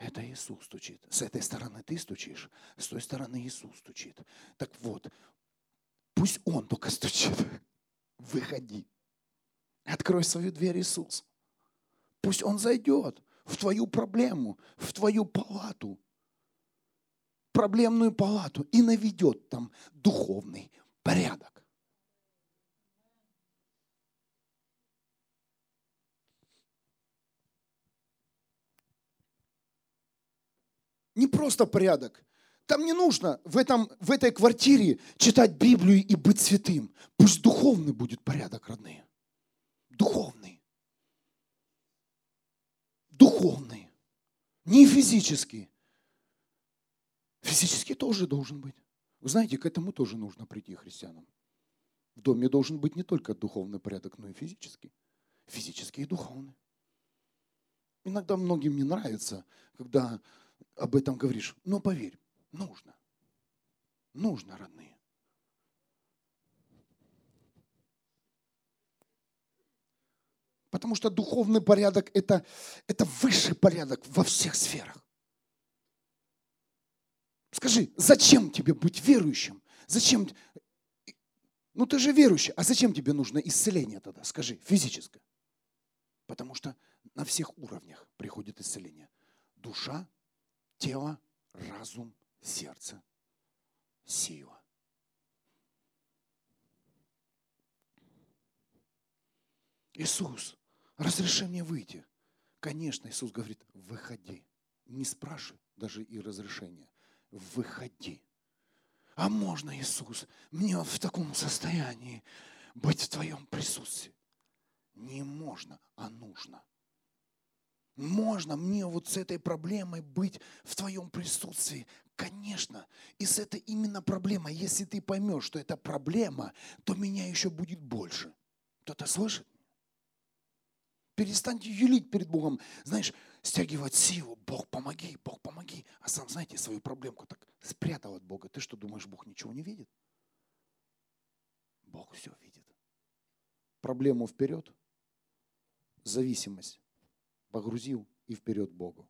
Это Иисус стучит. С этой стороны ты стучишь, с той стороны Иисус стучит. Так вот, пусть Он только стучит. Выходи. Открой свою дверь, Иисус. Пусть Он зайдет в твою проблему, в твою палату, проблемную палату и наведет там духовный порядок. Не просто порядок. Там не нужно в, этом, в этой квартире читать Библию и быть святым. Пусть духовный будет порядок, родные. Духовный. Духовный. Не физический. Физический тоже должен быть. Вы знаете, к этому тоже нужно прийти христианам. В доме должен быть не только духовный порядок, но и физический. Физический и духовный. иногда многим не нравится, когда об этом говоришь. Но поверь, нужно. Нужно, родные. Потому что духовный порядок это, это высший порядок во всех сферах. Скажи, зачем тебе быть верующим? Зачем? Ну ты же верующий, а зачем тебе нужно исцеление тогда? Скажи, физическое. Потому что на всех уровнях приходит исцеление. Душа, тело, разум, сердце, сила. Иисус, разреши мне выйти. Конечно, Иисус говорит, выходи. Не спрашивай даже и разрешения. Выходи. А можно, Иисус, мне в таком состоянии быть в Твоем присутствии? Не можно, а нужно. Можно мне вот с этой проблемой быть в твоем присутствии? Конечно. И с этой именно проблемой, если ты поймешь, что это проблема, то меня еще будет больше. Кто-то слышит? Перестаньте юлить перед Богом. Знаешь, стягивать силу. Бог, помоги, Бог, помоги. А сам, знаете, свою проблемку так спрятал от Бога. Ты что, думаешь, Бог ничего не видит? Бог все видит. Проблему вперед, зависимость погрузил и вперед Богу.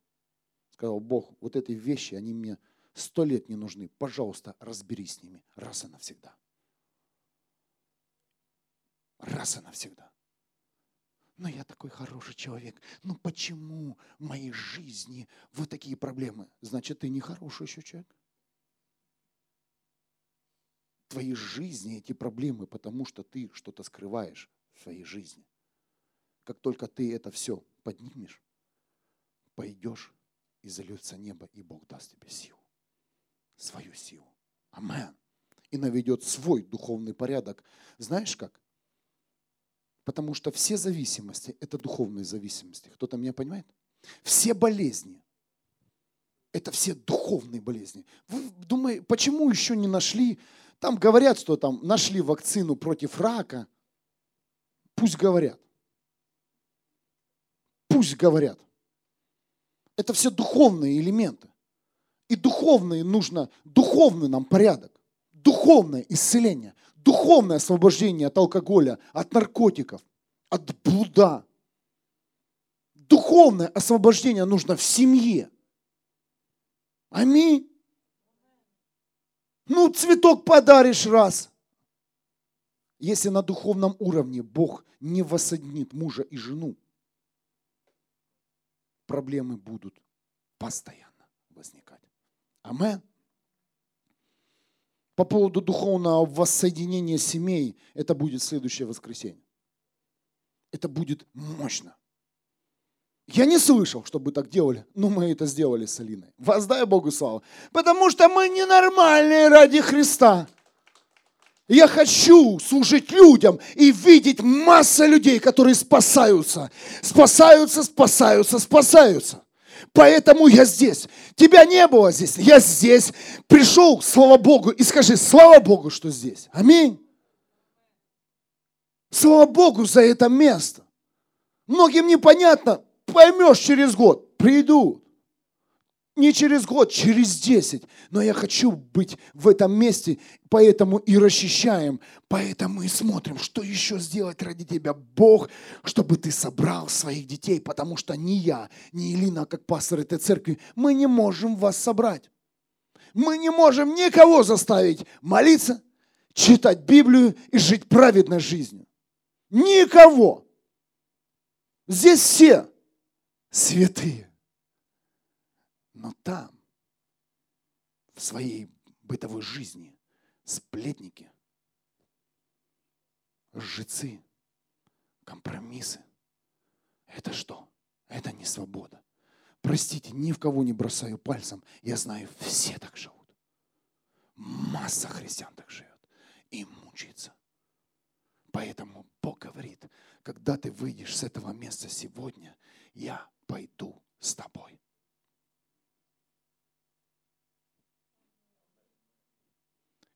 Сказал, Бог, вот эти вещи, они мне сто лет не нужны. Пожалуйста, разберись с ними раз и навсегда. Раз и навсегда. Но я такой хороший человек. Ну почему в моей жизни вот такие проблемы? Значит, ты не хороший еще человек. В твоей жизни эти проблемы, потому что ты что-то скрываешь в своей жизни. Как только ты это все поднимешь, пойдешь, и зальется небо, и Бог даст тебе силу. Свою силу. Амен. И наведет свой духовный порядок. Знаешь как? Потому что все зависимости – это духовные зависимости. Кто-то меня понимает? Все болезни – это все духовные болезни. Вы думаете, почему еще не нашли? Там говорят, что там нашли вакцину против рака. Пусть говорят. Пусть говорят. Это все духовные элементы. И духовные нужно, духовный нам порядок, духовное исцеление, духовное освобождение от алкоголя, от наркотиков, от блуда. Духовное освобождение нужно в семье. Аминь. Ну, цветок подаришь раз. Если на духовном уровне Бог не воссоединит мужа и жену, проблемы будут постоянно возникать. Амен. По поводу духовного воссоединения семей, это будет следующее воскресенье. Это будет мощно. Я не слышал, чтобы так делали, но мы это сделали с Алиной. Воздай Богу славу. Потому что мы ненормальные ради Христа. Я хочу служить людям и видеть масса людей, которые спасаются. Спасаются, спасаются, спасаются. Поэтому я здесь. Тебя не было здесь. Я здесь. Пришел, слава Богу, и скажи, слава Богу, что здесь. Аминь. Слава Богу за это место. Многим непонятно. Поймешь через год. Приду. Не через год, через десять. Но я хочу быть в этом месте, поэтому и расчищаем, поэтому и смотрим, что еще сделать ради тебя, Бог, чтобы ты собрал своих детей, потому что ни я, ни Илина, как пастор этой церкви, мы не можем вас собрать. Мы не можем никого заставить молиться, читать Библию и жить праведной жизнью. Никого. Здесь все святые. Но там, в своей бытовой жизни, сплетники, лжецы, компромиссы, это что? Это не свобода. Простите, ни в кого не бросаю пальцем. Я знаю, все так живут. Масса христиан так живет. И мучается. Поэтому Бог говорит, когда ты выйдешь с этого места сегодня, я пойду с тобой.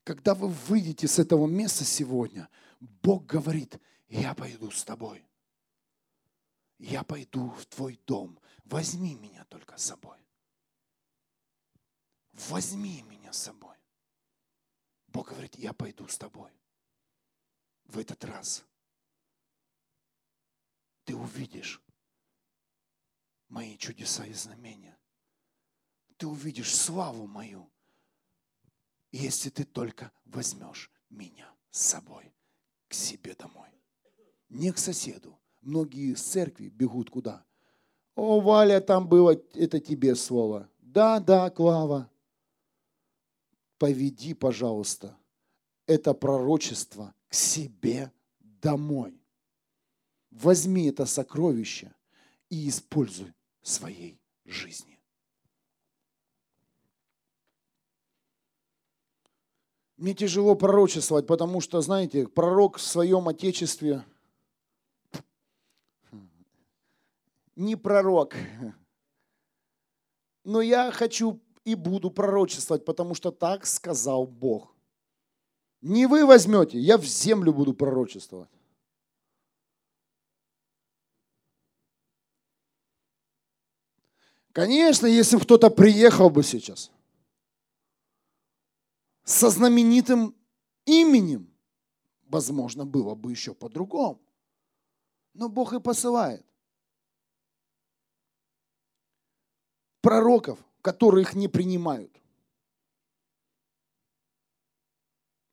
Когда вы выйдете с этого места сегодня, Бог говорит, я пойду с тобой. Я пойду в твой дом, возьми меня только с собой. Возьми меня с собой. Бог говорит, я пойду с тобой. В этот раз ты увидишь мои чудеса и знамения. Ты увидишь славу мою, если ты только возьмешь меня с собой к себе домой. Не к соседу. Многие с церкви бегут куда? О, Валя, там было, это тебе слово. Да, да, Клава. Поведи, пожалуйста, это пророчество к себе домой. Возьми это сокровище и используй в своей жизни. Мне тяжело пророчествовать, потому что, знаете, пророк в своем отечестве не пророк. Но я хочу и буду пророчествовать, потому что так сказал Бог. Не вы возьмете, я в землю буду пророчествовать. Конечно, если бы кто-то приехал бы сейчас со знаменитым именем, возможно, было бы еще по-другому. Но Бог и посылает пророков, которые их не принимают.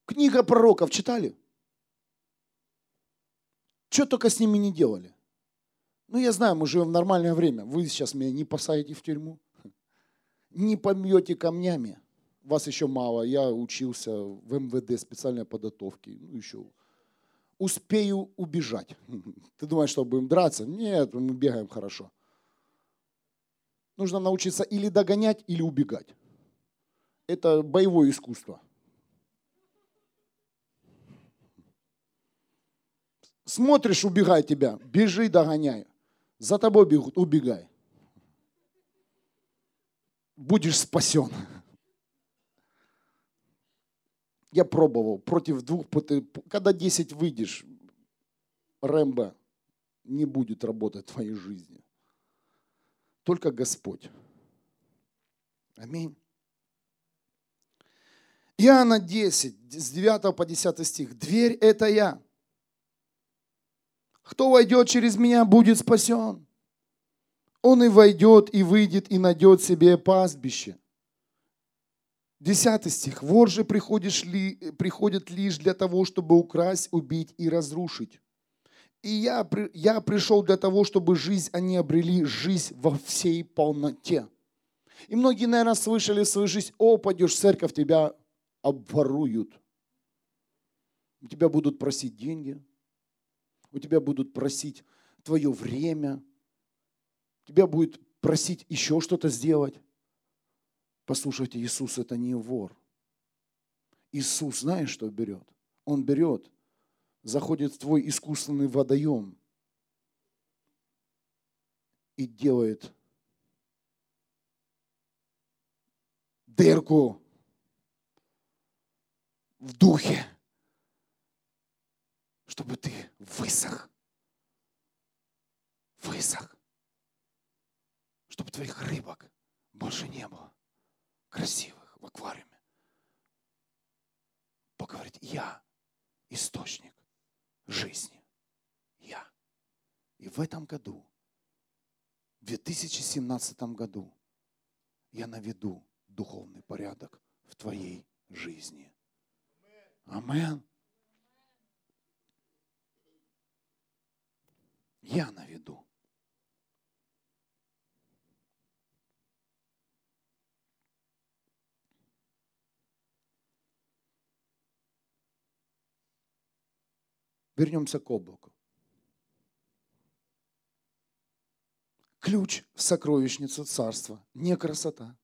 Книга пророков читали? Что только с ними не делали? Ну, я знаю, мы живем в нормальное время. Вы сейчас меня не посадите в тюрьму, (laughs) не помьете камнями. Вас еще мало. Я учился в МВД специальной подготовки. Ну, еще успею убежать. (laughs) Ты думаешь, что будем драться? Нет, мы бегаем хорошо. Нужно научиться или догонять, или убегать. Это боевое искусство. Смотришь, убегай тебя, бежи, догоняй. За тобой бегут, убегай. Будешь спасен. Я пробовал против двух, когда 10 выйдешь, Рэмбо не будет работать в твоей жизни. Только Господь. Аминь. Иоанна 10, с 9 по 10 стих. Дверь – это я. Кто войдет через меня, будет спасен. Он и войдет, и выйдет, и найдет себе пастбище. Десятый стих. Вор же ли, приходит лишь для того, чтобы украсть, убить и разрушить. И я, я пришел для того, чтобы жизнь они обрели, жизнь во всей полноте. И многие, наверное, слышали в свою жизнь, о, пойдешь в церковь, тебя обворуют. У тебя будут просить деньги, у тебя будут просить твое время, тебя будет просить еще что-то сделать. Послушайте, Иисус это не вор. Иисус, знаешь, что берет? Он берет, заходит в твой искусственный водоем и делает дырку в духе чтобы ты высох. Высох. Чтобы твоих рыбок больше не было красивых в аквариуме. Бог говорит, я источник жизни. Я. И в этом году, в 2017 году, я наведу духовный порядок в твоей жизни. Аминь. Я наведу. Вернемся к облаку. Ключ в сокровищницу царства не красота,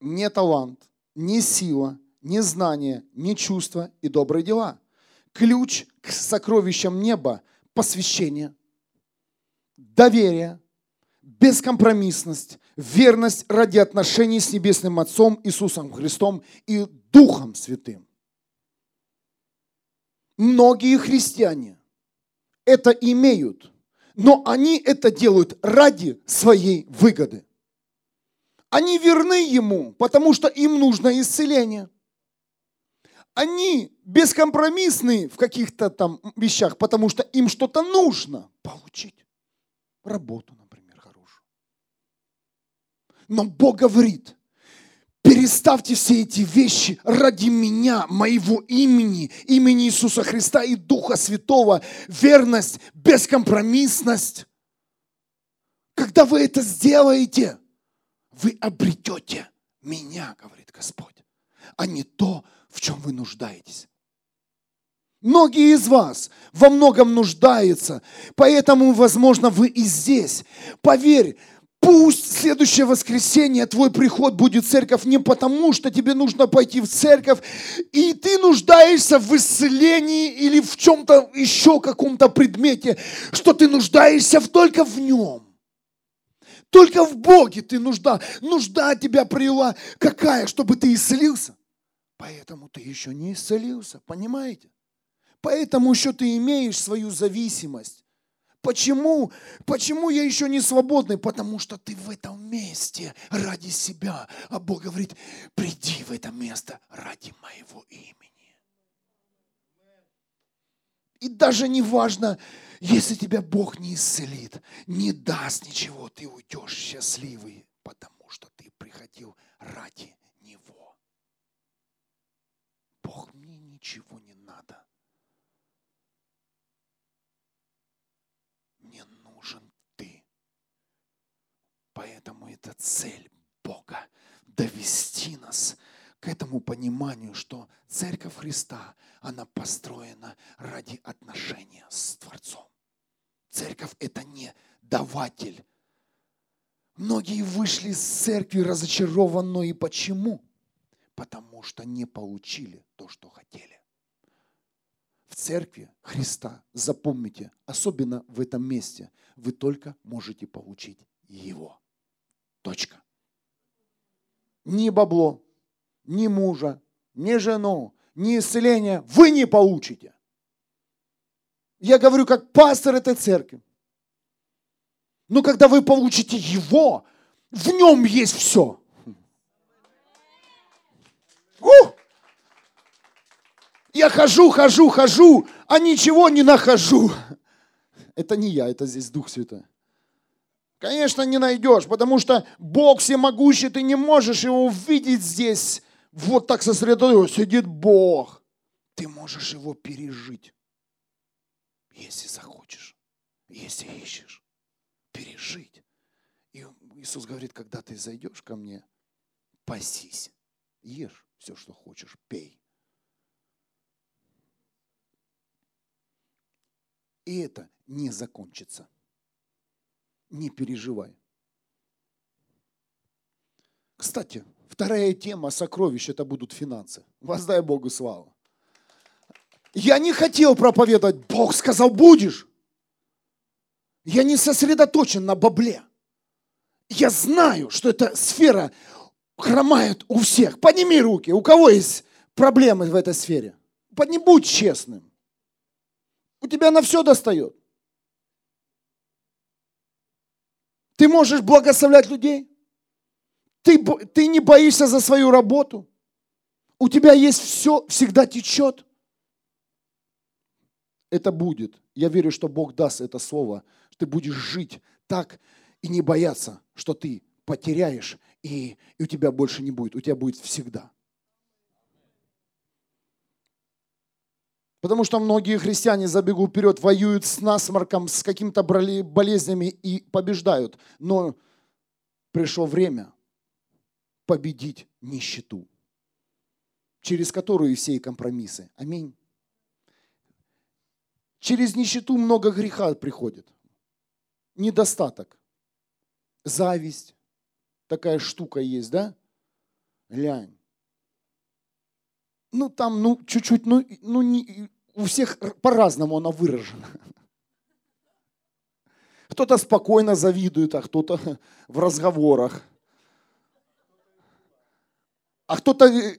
не талант, не сила, не знание, не чувство и добрые дела. Ключ к сокровищам неба посвящение, доверие, бескомпромиссность, верность ради отношений с Небесным Отцом Иисусом Христом и Духом Святым. Многие христиане это имеют, но они это делают ради своей выгоды. Они верны Ему, потому что им нужно исцеление. Они бескомпромиссны в каких-то там вещах, потому что им что-то нужно получить. Работу, например, хорошую. Но Бог говорит, переставьте все эти вещи ради меня, моего имени, имени Иисуса Христа и Духа Святого. Верность, бескомпромиссность. Когда вы это сделаете, вы обретете меня, говорит Господь, а не то, в чем вы нуждаетесь. Многие из вас во многом нуждаются, поэтому, возможно, вы и здесь. Поверь, Пусть следующее воскресенье твой приход будет в церковь не потому, что тебе нужно пойти в церковь, и ты нуждаешься в исцелении или в чем-то еще каком-то предмете, что ты нуждаешься только в нем. Только в Боге ты нужда. Нужда тебя привела какая, чтобы ты исцелился. Поэтому ты еще не исцелился, понимаете? Поэтому еще ты имеешь свою зависимость. Почему? Почему я еще не свободный? Потому что ты в этом месте ради себя. А Бог говорит, приди в это место ради моего имени. И даже не важно, если тебя Бог не исцелит, не даст ничего, ты уйдешь счастливый, потому что ты приходил ради Него. Бог мне ничего не надо. Мне нужен ты. Поэтому это цель Бога довести нас к этому пониманию, что Церковь Христа, она построена ради отношения с Творцом. Церковь – это не даватель. Многие вышли из церкви разочарованные. Почему? Потому что не получили то, что хотели. В церкви Христа, запомните, особенно в этом месте, вы только можете получить Его. Точка. Ни бабло, ни мужа, ни жену, ни исцеления вы не получите. Я говорю как пастор этой церкви. Но когда вы получите его, в нем есть все. Ух! Я хожу, хожу, хожу, а ничего не нахожу. Это не я, это здесь Дух Святой. Конечно, не найдешь, потому что Бог всемогущий, ты не можешь его увидеть здесь. Вот так сосредоточен, сидит Бог. Ты можешь его пережить если захочешь, если ищешь, пережить. И Иисус говорит, когда ты зайдешь ко мне, пасись, ешь все, что хочешь, пей. И это не закончится. Не переживай. Кстати, вторая тема сокровищ – это будут финансы. Воздай Богу славу. Я не хотел проповедовать. Бог сказал, будешь. Я не сосредоточен на бабле. Я знаю, что эта сфера хромает у всех. Подними руки. У кого есть проблемы в этой сфере? Не будь честным. У тебя на все достает. Ты можешь благословлять людей. Ты, ты не боишься за свою работу. У тебя есть все, всегда течет это будет. Я верю, что Бог даст это слово. Ты будешь жить так и не бояться, что ты потеряешь, и, и у тебя больше не будет. У тебя будет всегда. Потому что многие христиане забегут вперед, воюют с насморком, с какими-то болезнями и побеждают. Но пришло время победить нищету, через которую все и компромиссы. Аминь. Через нищету много греха приходит. Недостаток. Зависть. Такая штука есть, да? Лянь. Ну, там, ну, чуть-чуть, ну, ну не, у всех по-разному она выражена. Кто-то спокойно завидует, а кто-то в разговорах а кто-то э,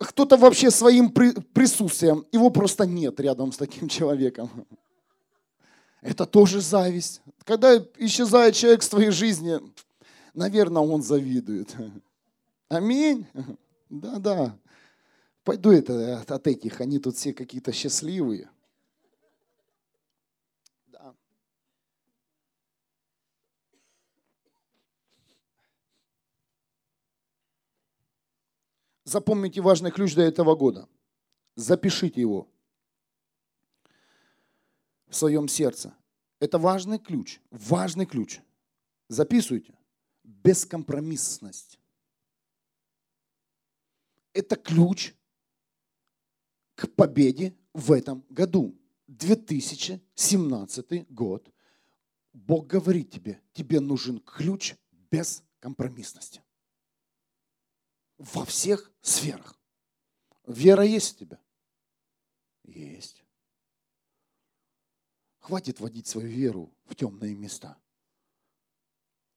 кто вообще своим присутствием, его просто нет рядом с таким человеком. Это тоже зависть. Когда исчезает человек с твоей жизни, наверное, он завидует. Аминь. Да-да. Пойду это от этих, они тут все какие-то счастливые. Да. Запомните важный ключ до этого года. Запишите его в своем сердце. Это важный ключ, важный ключ. Записывайте. Бескомпромиссность. Это ключ к победе в этом году. 2017 год. Бог говорит тебе, тебе нужен ключ без компромиссности. Во всех сферах. Вера есть у тебя? Есть. Хватит водить свою веру в темные места.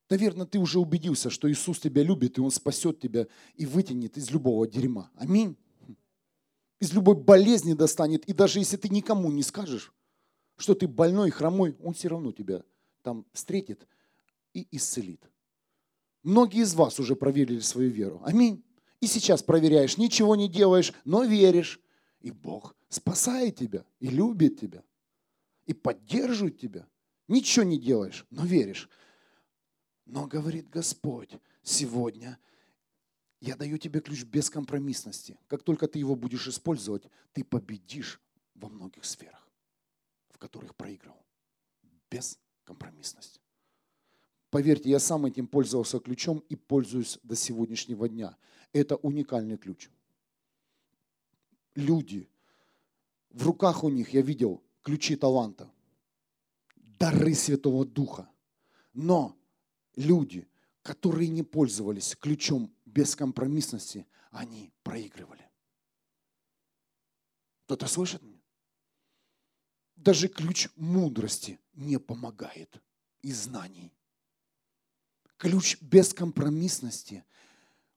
Наверное, ты уже убедился, что Иисус тебя любит, и Он спасет тебя и вытянет из любого дерьма. Аминь. Из любой болезни достанет. И даже если ты никому не скажешь, что ты больной, хромой, Он все равно тебя там встретит и исцелит. Многие из вас уже проверили свою веру. Аминь. И сейчас проверяешь, ничего не делаешь, но веришь. И Бог спасает тебя и любит тебя и поддерживают тебя. Ничего не делаешь, но веришь. Но говорит Господь, сегодня я даю тебе ключ бескомпромиссности. Как только ты его будешь использовать, ты победишь во многих сферах, в которых проиграл. Бескомпромиссность. Поверьте, я сам этим пользовался ключом и пользуюсь до сегодняшнего дня. Это уникальный ключ. Люди, в руках у них я видел ключи таланта, дары Святого Духа. Но люди, которые не пользовались ключом бескомпромиссности, они проигрывали. Кто-то слышит меня? Даже ключ мудрости не помогает и знаний. Ключ бескомпромиссности.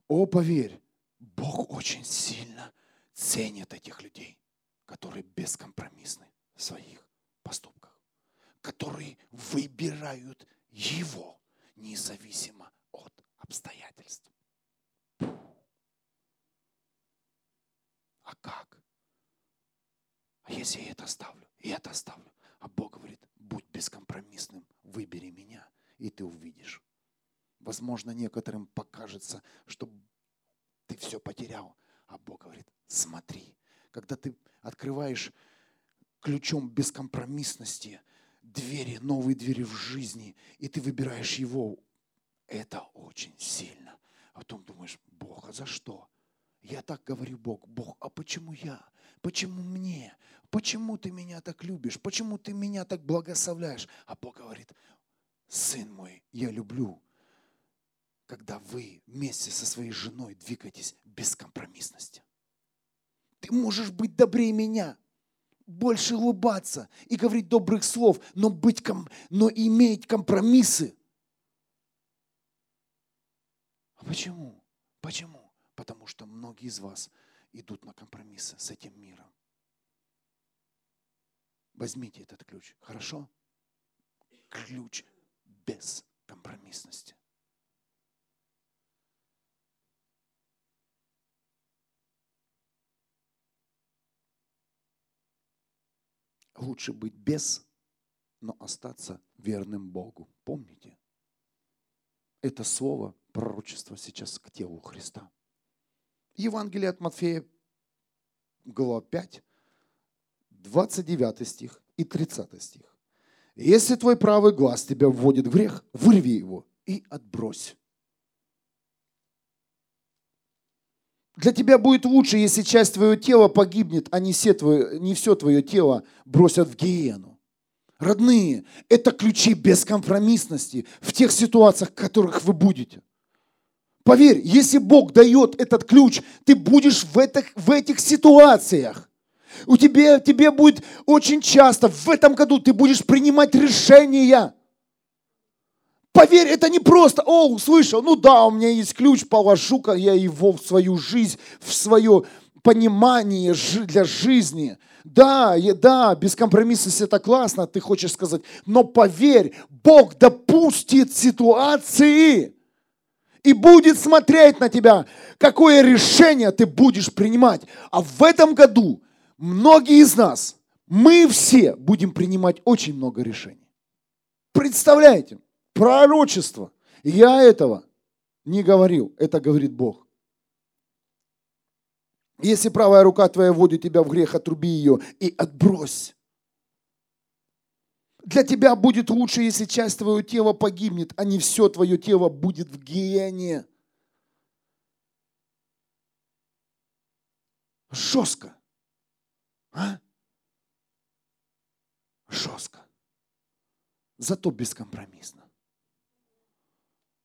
О, поверь, Бог очень сильно ценит этих людей, которые бескомпромиссны в своих поступках, которые выбирают Его независимо от обстоятельств. А как? А если я это оставлю, и это оставлю? А Бог говорит, будь бескомпромиссным, выбери меня, и ты увидишь. Возможно, некоторым покажется, что ты все потерял. А Бог говорит, смотри, когда ты открываешь ключом бескомпромиссности двери, новые двери в жизни, и ты выбираешь его, это очень сильно. А потом думаешь, Бог, а за что? Я так говорю, Бог, Бог, а почему я? Почему мне? Почему ты меня так любишь? Почему ты меня так благословляешь? А Бог говорит, сын мой, я люблю, когда вы вместе со своей женой двигаетесь без компромиссности. Ты можешь быть добрее меня, больше улыбаться и говорить добрых слов, но, быть, но иметь компромиссы. Почему? Почему? Потому что многие из вас идут на компромиссы с этим миром. Возьмите этот ключ, хорошо? Ключ без компромиссности. лучше быть без, но остаться верным Богу. Помните? Это слово пророчество сейчас к телу Христа. Евангелие от Матфея, глава 5, 29 стих и 30 стих. Если твой правый глаз тебя вводит в грех, вырви его и отбрось. Для тебя будет лучше, если часть твоего тела погибнет, а не все твое, не все твое тело бросят в гиену. Родные, это ключи бескомпромиссности в тех ситуациях, в которых вы будете. Поверь, если Бог дает этот ключ, ты будешь в этих, в этих ситуациях. У тебя, тебе будет очень часто в этом году ты будешь принимать решения – Поверь, это не просто, о, услышал, ну да, у меня есть ключ, положу-ка я его в свою жизнь, в свое понимание для жизни. Да, да, бескомпромиссность это классно, ты хочешь сказать, но поверь, Бог допустит ситуации и будет смотреть на тебя, какое решение ты будешь принимать. А в этом году многие из нас, мы все будем принимать очень много решений. Представляете, пророчество. Я этого не говорил, это говорит Бог. Если правая рука твоя вводит тебя в грех, отруби ее и отбрось. Для тебя будет лучше, если часть твоего тела погибнет, а не все твое тело будет в гиене. Жестко. А? Жестко. Зато бескомпромиссно.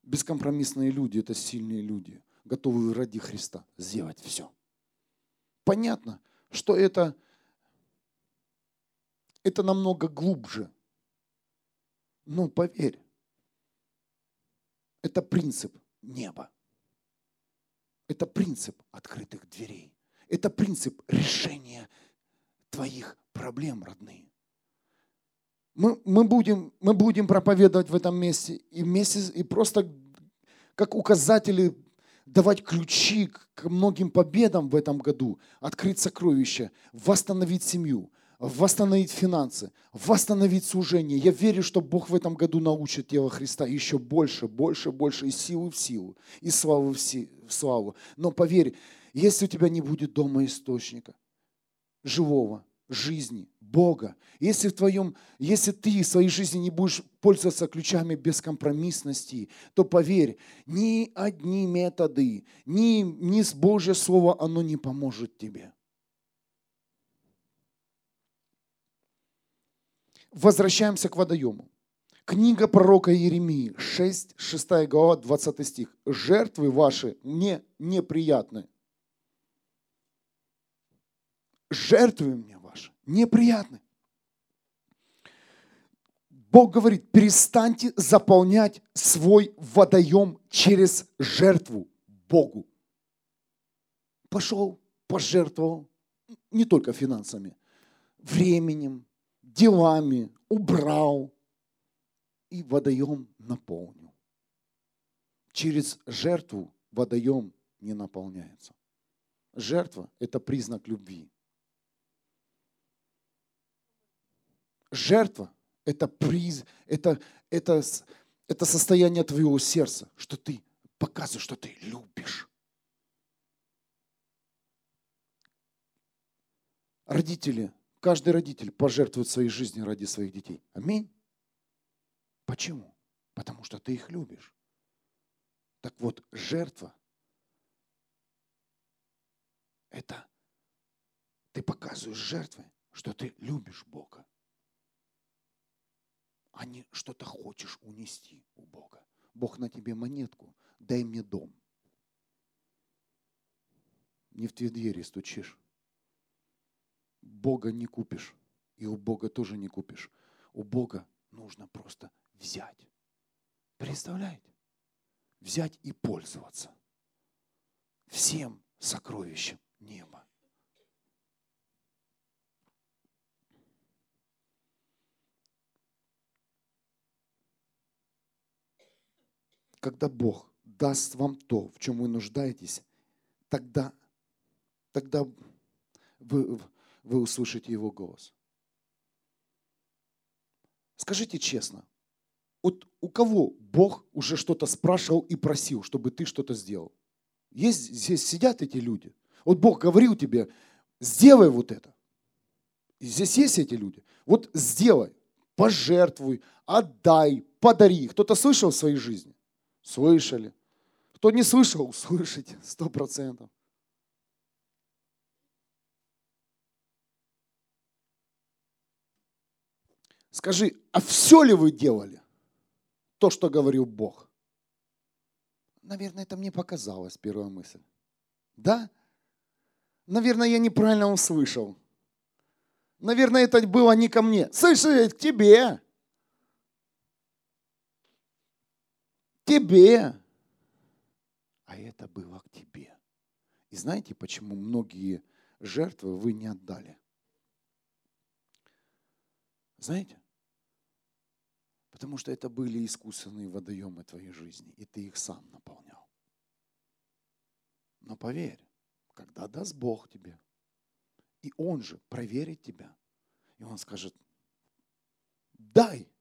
Бескомпромиссные люди – это сильные люди, готовые ради Христа сделать все. Понятно, что это, это намного глубже. Но поверь, это принцип неба. Это принцип открытых дверей. Это принцип решения твоих проблем, родные. Мы, мы, будем, мы будем проповедовать в этом месте и, вместе, и просто как указатели давать ключи к многим победам в этом году, открыть сокровища, восстановить семью, восстановить финансы, восстановить служение. Я верю, что Бог в этом году научит тело Христа еще больше, больше, больше, из силы в силу, из славы в славу. Но поверь, если у тебя не будет дома источника, живого, жизни, Бога. Если, в твоем, если ты в своей жизни не будешь пользоваться ключами бескомпромиссности, то поверь, ни одни методы, ни, ни с Божье Слово, оно не поможет тебе. Возвращаемся к водоему. Книга пророка Иеремии, 6, 6 глава, 20 стих. «Жертвы ваши мне неприятны». Жертвы мне неприятны. Бог говорит, перестаньте заполнять свой водоем через жертву Богу. Пошел, пожертвовал, не только финансами, временем, делами, убрал и водоем наполнил. Через жертву водоем не наполняется. Жертва – это признак любви. жертва – это приз, это, это, это состояние твоего сердца, что ты показываешь, что ты любишь. Родители, каждый родитель пожертвует своей жизнью ради своих детей. Аминь. Почему? Потому что ты их любишь. Так вот, жертва – это ты показываешь жертвой, что ты любишь Бога а не что-то хочешь унести у Бога. Бог на тебе монетку, дай мне дом. Не в твои двери стучишь. Бога не купишь. И у Бога тоже не купишь. У Бога нужно просто взять. Представляете? Взять и пользоваться всем сокровищем неба. когда Бог даст вам то, в чем вы нуждаетесь, тогда, тогда вы, вы услышите Его голос. Скажите честно, вот у кого Бог уже что-то спрашивал и просил, чтобы ты что-то сделал? Есть здесь сидят эти люди. Вот Бог говорил тебе, сделай вот это. И здесь есть эти люди. Вот сделай, пожертвуй, отдай, подари. Кто-то слышал в своей жизни? Слышали. Кто не слышал, (laughs) услышите, сто процентов. Скажи, а все ли вы делали то, что говорил Бог? Наверное, это мне показалось, первая мысль. Да? Наверное, я неправильно услышал. Наверное, это было не ко мне. Слышь, к тебе. тебе. А это было к тебе. И знаете, почему многие жертвы вы не отдали? Знаете? Потому что это были искусственные водоемы твоей жизни, и ты их сам наполнял. Но поверь, когда даст Бог тебе, и Он же проверит тебя, и Он скажет, дай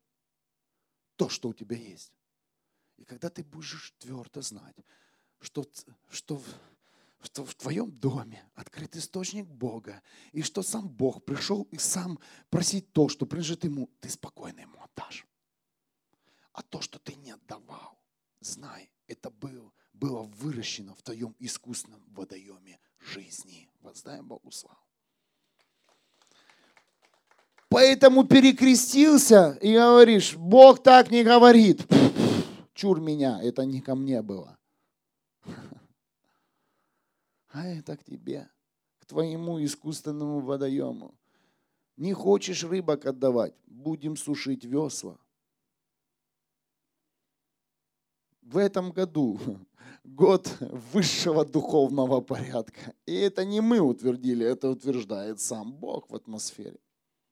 то, что у тебя есть. И когда ты будешь твердо знать, что, что, что в твоем доме открыт источник Бога, и что сам Бог пришел и сам просить то, что принадлежит Ему, ты спокойно Ему отдашь. А то, что ты не отдавал, знай, это было, было выращено в твоем искусственном водоеме жизни. Воздай Богу славу. Поэтому перекрестился и говоришь, Бог так не говорит. Чур меня, это не ко мне было. (laughs) А это к тебе, к твоему искусственному водоему. Не хочешь рыбок отдавать, будем сушить весла. В этом году (laughs) год высшего духовного порядка. И это не мы утвердили, это утверждает сам Бог в атмосфере.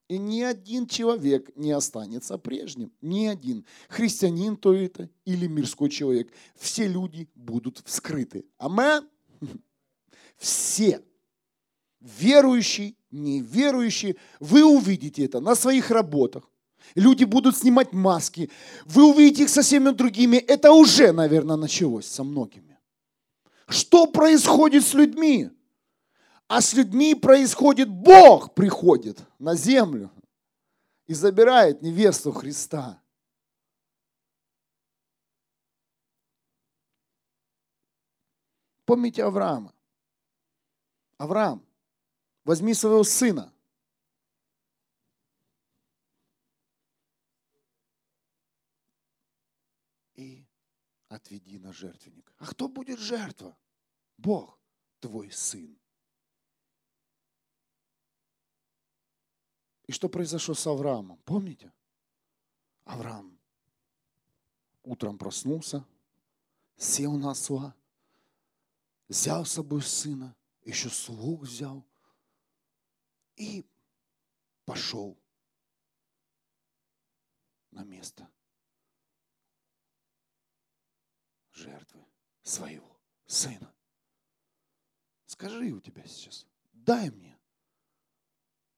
И ни один человек не останется прежним. Ни один. Христианин то это или мирской человек. Все люди будут вскрыты. Амен. (laughs) Все. Верующий, неверующий. Вы увидите это на своих работах. Люди будут снимать маски. Вы увидите их со всеми другими. Это уже, наверное, началось со многими. Что происходит с людьми? А с людьми происходит, Бог приходит на землю и забирает невесту Христа. Помните Авраама? Авраам, возьми своего сына. И отведи на жертвенник. А кто будет жертва? Бог, твой сын. И что произошло с Авраамом? Помните? Авраам утром проснулся, сел на осла, взял с собой сына, еще слуг взял и пошел на место жертвы своего сына. Скажи у тебя сейчас, дай мне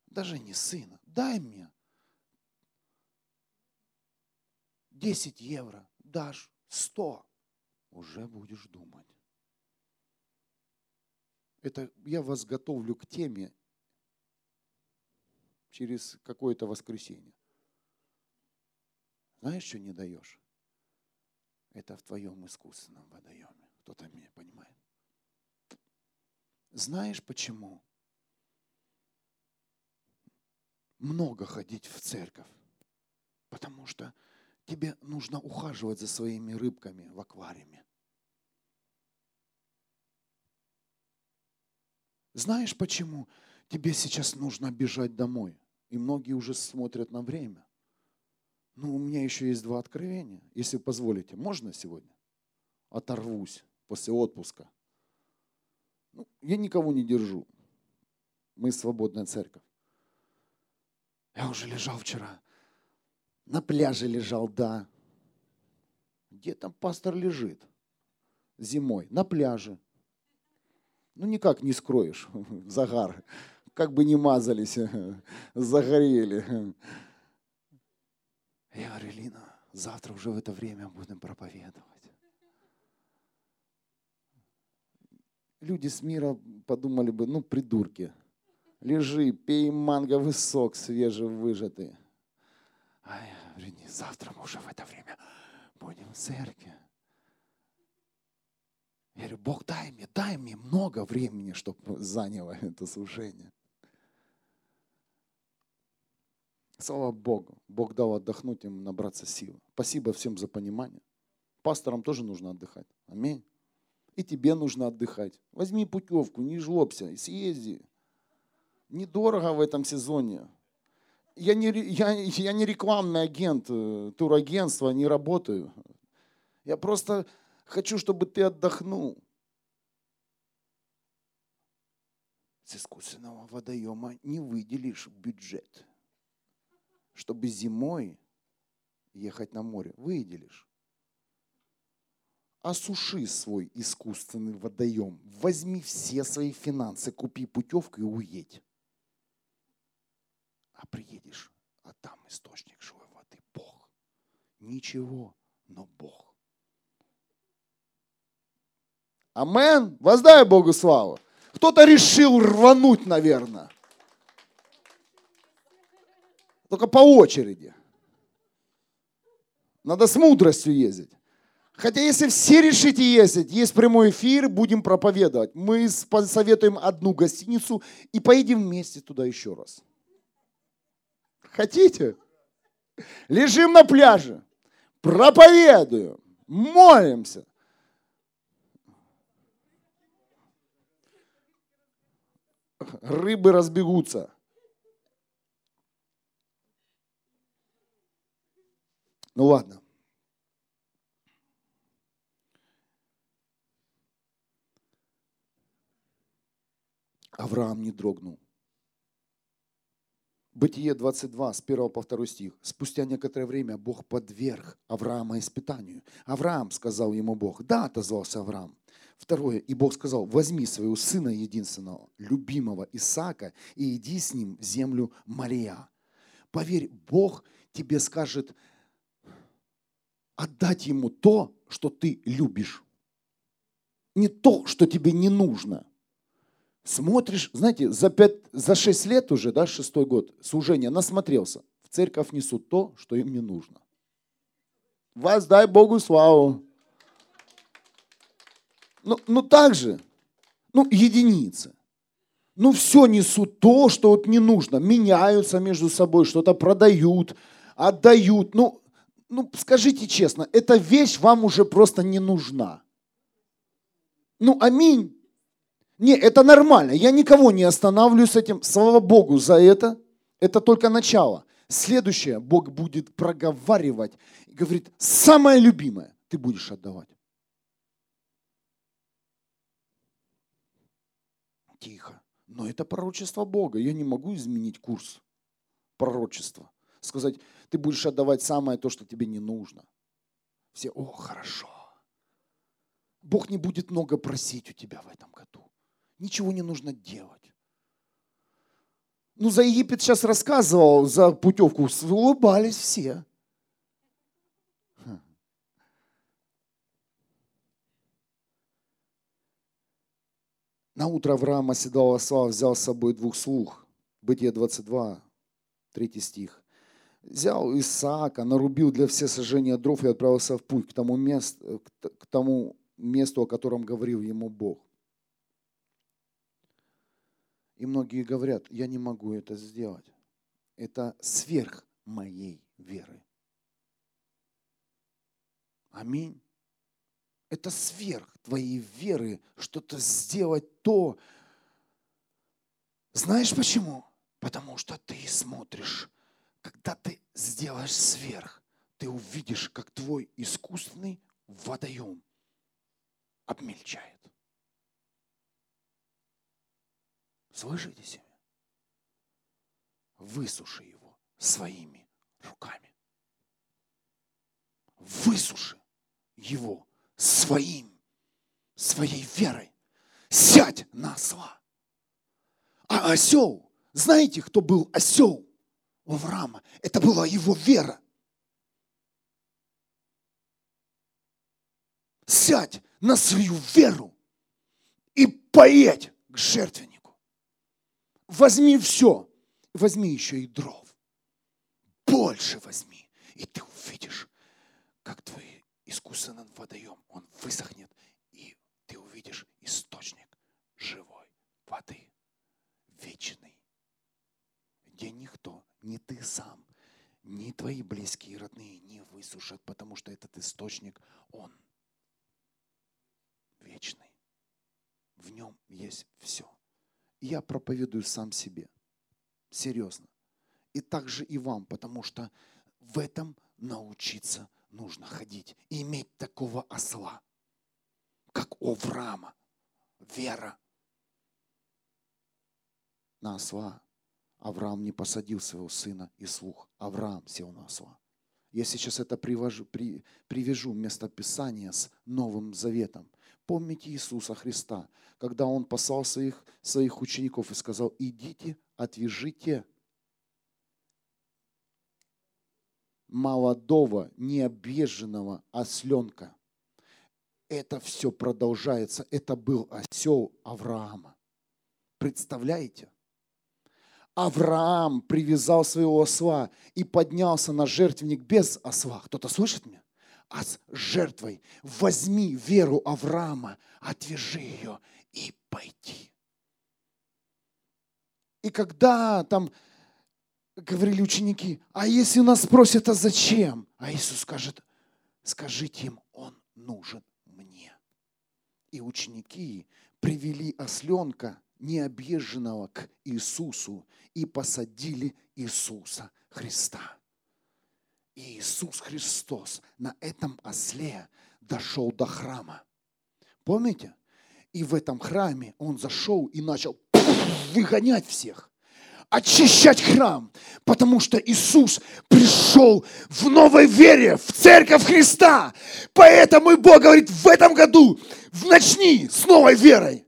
даже не сына, дай мне 10 евро, дашь 100, уже будешь думать. Это я вас готовлю к теме через какое-то воскресенье. Знаешь, что не даешь? Это в твоем искусственном водоеме. Кто-то меня понимает. Знаешь почему? много ходить в церковь, потому что тебе нужно ухаживать за своими рыбками в аквариуме. Знаешь, почему тебе сейчас нужно бежать домой? И многие уже смотрят на время. Ну, у меня еще есть два откровения, если позволите. Можно сегодня? Оторвусь после отпуска. Ну, я никого не держу. Мы свободная церковь. Я уже лежал вчера. На пляже лежал, да. Где там пастор лежит? Зимой. На пляже. Ну, никак не скроешь (laughs) загар. Как бы не мазались, (laughs) загорели. Я говорю, Лина, завтра уже в это время будем проповедовать. Люди с мира подумали бы, ну, придурки лежи, пей манговый сок свежевыжатый. А я говорю, не, завтра мы уже в это время будем в церкви. Я говорю, Бог, дай мне, дай мне много времени, чтобы заняло это служение. Слава Богу. Бог дал отдохнуть им, набраться сил. Спасибо всем за понимание. Пасторам тоже нужно отдыхать. Аминь. И тебе нужно отдыхать. Возьми путевку, не жлобся, съезди недорого в этом сезоне. Я не, я, я не рекламный агент, э, турагентства, не работаю. Я просто хочу, чтобы ты отдохнул. с искусственного водоема не выделишь бюджет, чтобы зимой ехать на море. Выделишь. Осуши свой искусственный водоем. Возьми все свои финансы, купи путевку и уедь. А приедешь, а там источник живой воды. Бог. Ничего, но Бог. Амен. Воздай Богу славу. Кто-то решил рвануть, наверное. Только по очереди. Надо с мудростью ездить. Хотя если все решите ездить, есть прямой эфир, будем проповедовать. Мы посоветуем одну гостиницу и поедем вместе туда еще раз. Хотите? Лежим на пляже, проповедуем, молимся. Рыбы разбегутся. Ну ладно. Авраам не дрогнул. Бытие 22, с 1 по 2 стих. Спустя некоторое время Бог подверг Авраама испытанию. Авраам, сказал ему Бог. Да, отозвался Авраам. Второе, и Бог сказал, возьми своего сына единственного, любимого Исаака, и иди с ним в землю Мария. Поверь, Бог тебе скажет отдать ему то, что ты любишь. Не то, что тебе не нужно – Смотришь, знаете, за, пять, за шесть лет уже, да, шестой год служения, насмотрелся. В церковь несут то, что им не нужно. Воздай Богу славу. Ну, ну так же, ну единицы. Ну все несут то, что вот не нужно. Меняются между собой, что-то продают, отдают. Ну, ну скажите честно, эта вещь вам уже просто не нужна. Ну аминь. Не, это нормально. Я никого не останавливаю с этим. Слава Богу за это. Это только начало. Следующее Бог будет проговаривать и говорит, самое любимое ты будешь отдавать. Тихо. Но это пророчество Бога. Я не могу изменить курс пророчества. Сказать, ты будешь отдавать самое то, что тебе не нужно. Все, о, хорошо. Бог не будет много просить у тебя в этом году. Ничего не нужно делать. Ну, за Египет сейчас рассказывал, за путевку улыбались все. Хм. На утро Авраам оседал осла, взял с собой двух слуг. Бытие 22, 3 стих. Взял Исаака, нарубил для все сожжения дров и отправился в путь к тому, месту, к тому месту, о котором говорил ему Бог. И многие говорят, я не могу это сделать. Это сверх моей веры. Аминь. Это сверх твоей веры, что-то сделать то. Знаешь почему? Потому что ты смотришь, когда ты сделаешь сверх, ты увидишь, как твой искусственный водоем обмельчает. Слышите себя? Высуши его своими руками. Высуши его своим, своей верой. Сядь на осла. А осел, знаете, кто был осел у Авраама? Это была его вера. Сядь на свою веру и поедь к жертвеннику возьми все, возьми еще и дров. Больше возьми, и ты увидишь, как твой искусственный водоем, он высохнет, и ты увидишь источник живой воды, вечный, где никто, ни ты сам, ни твои близкие и родные не высушат, потому что этот источник, он вечный. В нем есть все я проповедую сам себе. Серьезно. И также и вам, потому что в этом научиться нужно ходить. И иметь такого осла, как у Авраама. Вера. на осла. Авраам не посадил своего сына и слух. Авраам сел на осла. Я сейчас это привожу, при, привяжу место Писания с Новым Заветом. Помните Иисуса Христа, когда Он послал своих, своих учеников и сказал, идите, отвяжите молодого, необъезженного осленка. Это все продолжается. Это был осел Авраама. Представляете? Авраам привязал своего осла и поднялся на жертвенник без осла. Кто-то слышит меня? А с жертвой возьми веру Авраама, отвяжи ее и пойди. И когда там говорили ученики, а если нас спросят, а зачем? А Иисус скажет, скажите им, он нужен мне. И ученики привели осленка необъезженного к Иисусу и посадили Иисуса Христа. И Иисус Христос на этом осле дошел до храма. Помните? И в этом храме он зашел и начал выгонять всех очищать храм, потому что Иисус пришел в новой вере, в церковь Христа. Поэтому и Бог говорит, в этом году начни с новой верой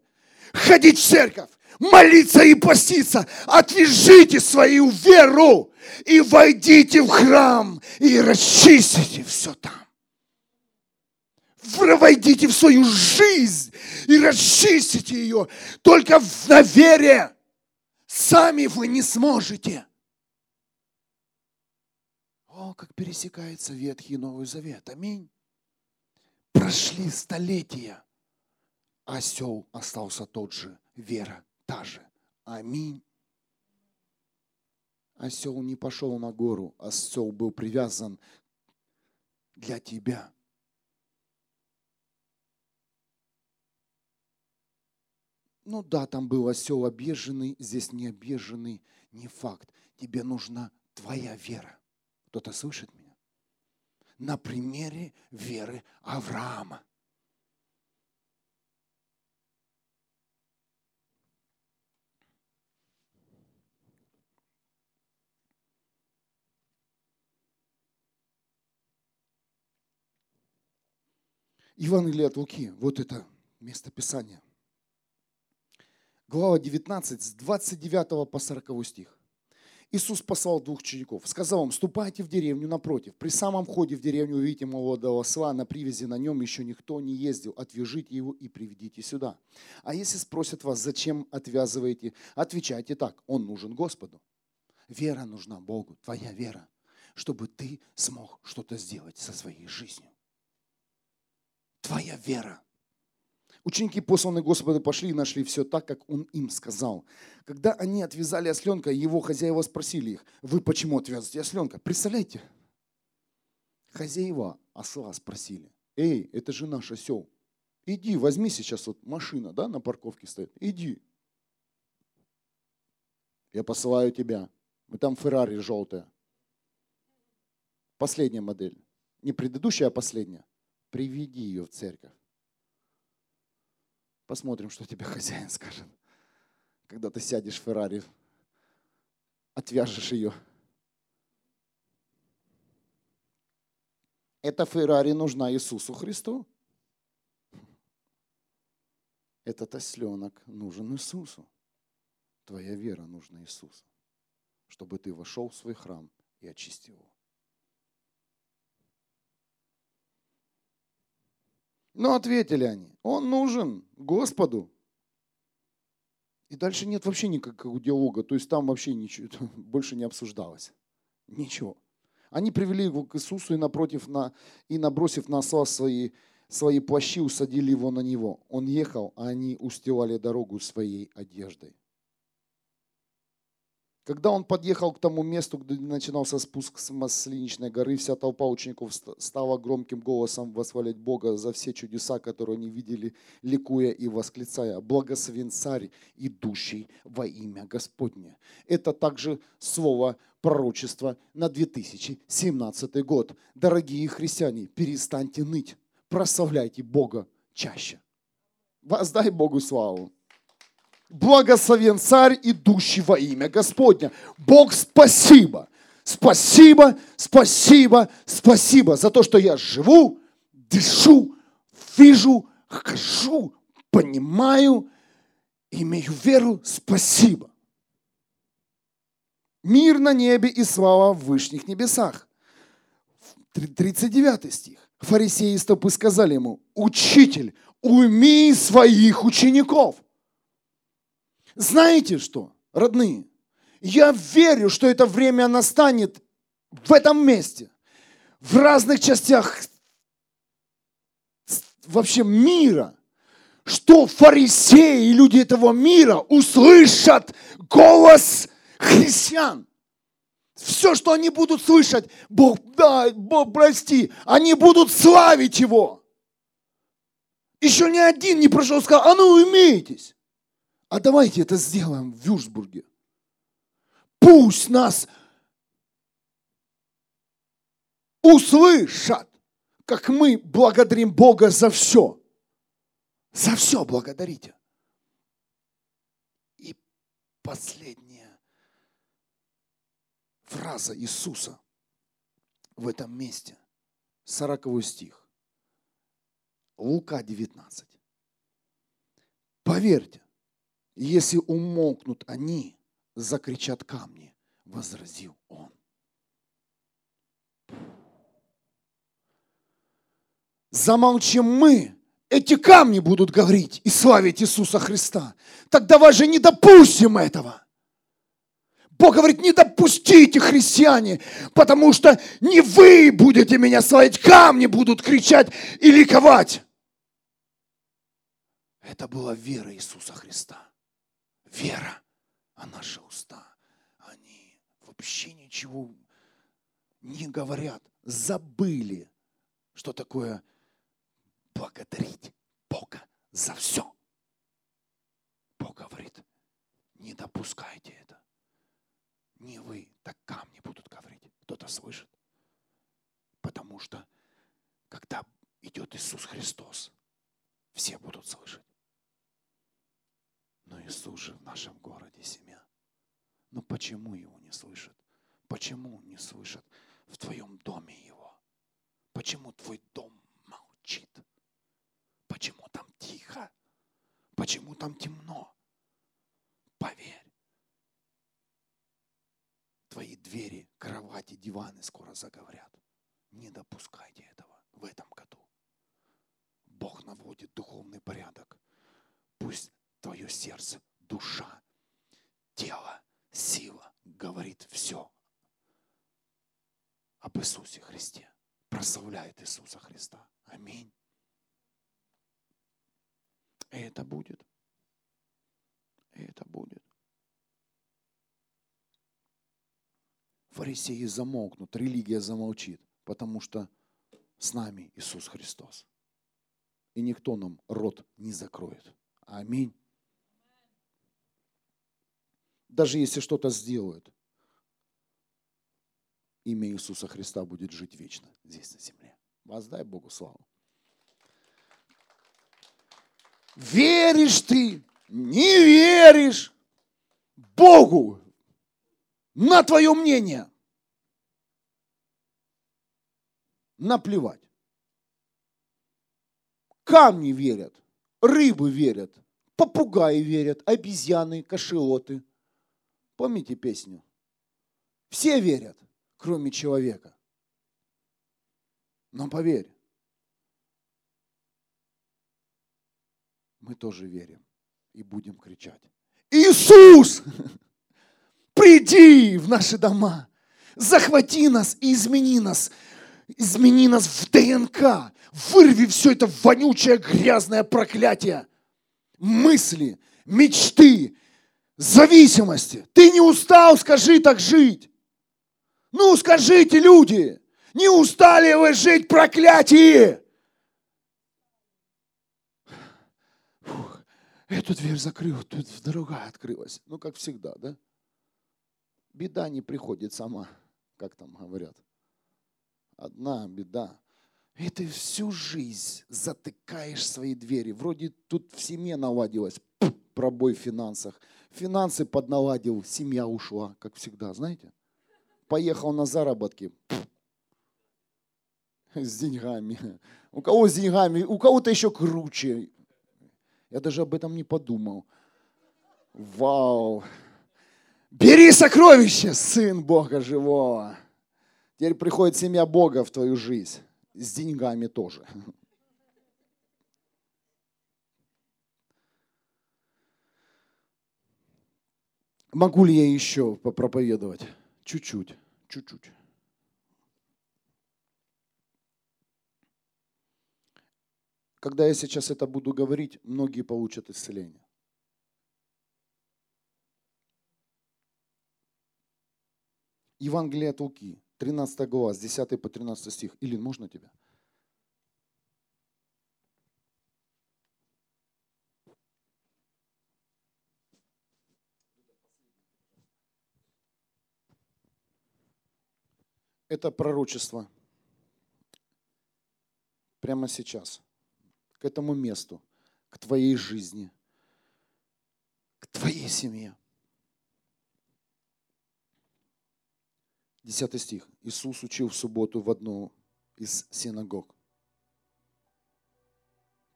ходить в церковь, молиться и поститься. Отвяжите свою веру и войдите в храм и расчистите все там. Войдите в свою жизнь и расчистите ее только на вере. Сами вы не сможете. О, как пересекается Ветхий и Новый Завет. Аминь. Прошли столетия. Осел остался тот же. Вера та же. Аминь. Осел не пошел на гору. Осел был привязан для тебя. Ну да, там был осел объезженный, здесь не объезженный, не факт. Тебе нужна твоя вера. Кто-то слышит меня? На примере веры Авраама. Евангелие от Луки, вот это место Писания – глава 19, с 29 по 40 стих. Иисус послал двух учеников, сказал им, ступайте в деревню напротив. При самом входе в деревню увидите молодого осла, на привязи на нем еще никто не ездил. Отвяжите его и приведите сюда. А если спросят вас, зачем отвязываете, отвечайте так, он нужен Господу. Вера нужна Богу, твоя вера, чтобы ты смог что-то сделать со своей жизнью. Твоя вера. Ученики, посланные Господа, пошли и нашли все так, как Он им сказал. Когда они отвязали осленка, его хозяева спросили их, вы почему отвязываете осленка? Представляете? Хозяева осла спросили, эй, это же наш осел. Иди, возьми сейчас вот машина, да, на парковке стоит. Иди. Я посылаю тебя. Мы там Феррари желтая. Последняя модель. Не предыдущая, а последняя. Приведи ее в церковь. Посмотрим, что тебе хозяин скажет. Когда ты сядешь в Феррари, отвяжешь ее. Эта Феррари нужна Иисусу Христу. Этот осленок нужен Иисусу. Твоя вера нужна Иисусу, чтобы ты вошел в свой храм и очистил его. Но ответили они, он нужен Господу. И дальше нет вообще никакого диалога, то есть там вообще ничего, (laughs) больше не обсуждалось. Ничего. Они привели его к Иисусу и напротив, на, и набросив на осла свои, свои плащи, усадили его на него. Он ехал, а они устилали дорогу своей одеждой. Когда он подъехал к тому месту, где начинался спуск с Масленичной горы, вся толпа учеников стала громким голосом восхвалять Бога за все чудеса, которые они видели, ликуя и восклицая «Благословен царь, идущий во имя Господне». Это также слово пророчества на 2017 год. Дорогие христиане, перестаньте ныть, прославляйте Бога чаще. Воздай Богу славу. Благословен царь, идущий во имя Господня. Бог, спасибо. Спасибо, спасибо, спасибо за то, что я живу, дышу, вижу, хожу, понимаю, имею веру. Спасибо. Мир на небе и слава в вышних небесах. 39 стих. Фарисеи и стопы сказали ему, учитель, уйми своих учеников. Знаете что, родные? Я верю, что это время настанет в этом месте, в разных частях вообще мира, что фарисеи и люди этого мира услышат голос христиан. Все, что они будут слышать, Бог дай, Бог прости, они будут славить Его. Еще ни один не прошел, сказал, а ну умеетесь. А давайте это сделаем в Вюрсбурге. Пусть нас услышат, как мы благодарим Бога за все. За все благодарите. И последняя фраза Иисуса в этом месте, 40 стих, Лука 19. Поверьте, если умолкнут они, закричат камни, возразил он. Замолчим мы, эти камни будут говорить и славить Иисуса Христа. Так давай же не допустим этого. Бог говорит, не допустите, христиане, потому что не вы будете меня славить, камни будут кричать и ликовать. Это была вера Иисуса Христа. Вера, а наши уста, они вообще ничего не говорят, забыли, что такое благодарить Бога за все. Бог говорит, не допускайте это. Не вы, так камни будут говорить. Кто-то слышит. Потому что, когда идет Иисус Христос, все будут слышать. Но Иисус же в нашем городе семья. Но почему его не слышат? Почему не слышат в твоем доме его? Почему твой дом молчит? Почему там тихо? Почему там темно? Поверь. Твои двери, кровати, диваны скоро заговорят. Не допускайте этого в этом году. Бог наводит духовный порядок. Пусть твое сердце, душа, тело, сила говорит все об Иисусе Христе. Прославляет Иисуса Христа. Аминь. И это будет. И это будет. Фарисеи замолкнут, религия замолчит, потому что с нами Иисус Христос. И никто нам рот не закроет. Аминь даже если что-то сделают, имя Иисуса Христа будет жить вечно здесь на земле. Воздай Богу славу. Веришь ты, не веришь Богу на твое мнение. Наплевать. Камни верят, рыбы верят, попугаи верят, обезьяны, кашиоты – Помните песню? Все верят, кроме человека. Но поверь, мы тоже верим и будем кричать. Иисус, (laughs) приди в наши дома, захвати нас и измени нас, измени нас в ДНК, вырви все это вонючее, грязное проклятие, мысли, мечты, зависимости. Ты не устал, скажи так жить. Ну, скажите, люди, не устали вы жить проклятие? Фух, эту дверь закрыл, тут другая открылась. Ну, как всегда, да? Беда не приходит сама, как там говорят. Одна беда. И ты всю жизнь затыкаешь свои двери. Вроде тут в семье наладилось. пробой в финансах. Финансы подналадил, семья ушла, как всегда, знаете. Поехал на заработки. С деньгами. У кого с деньгами, у кого-то еще круче. Я даже об этом не подумал. Вау. Бери сокровище, сын Бога живого. Теперь приходит семья Бога в твою жизнь. С деньгами тоже. Могу ли я еще попроповедовать? Чуть-чуть, чуть-чуть. Когда я сейчас это буду говорить, многие получат исцеление. Евангелие от Луки, 13 глава, с 10 по 13 стих. Илин, можно тебя? Это пророчество прямо сейчас, к этому месту, к твоей жизни, к твоей семье. Десятый стих. Иисус учил в субботу в одну из синагог.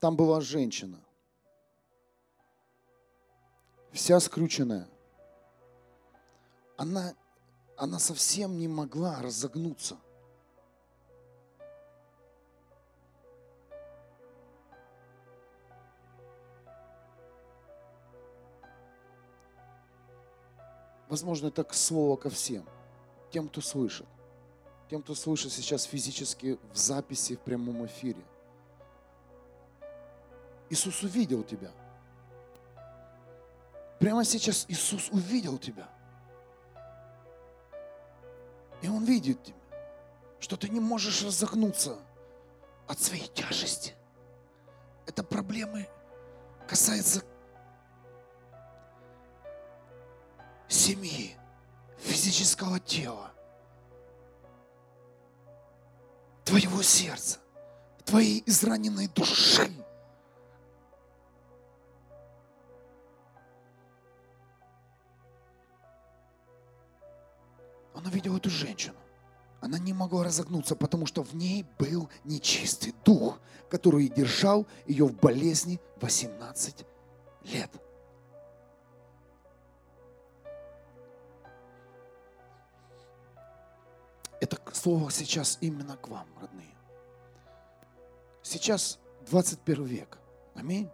Там была женщина, вся скрученная. Она, она совсем не могла разогнуться. Возможно, это слово ко всем – тем, кто слышит. Тем, кто слышит сейчас физически в записи, в прямом эфире. Иисус увидел тебя. Прямо сейчас Иисус увидел тебя. И Он видит что ты не можешь разогнуться от своей тяжести. Это проблемы касается семьи, физического тела, твоего сердца, твоей израненной души. Увидел эту женщину. Она не могла разогнуться, потому что в ней был нечистый дух, который держал ее в болезни 18 лет. Это слово сейчас именно к вам, родные. Сейчас 21 век. Аминь.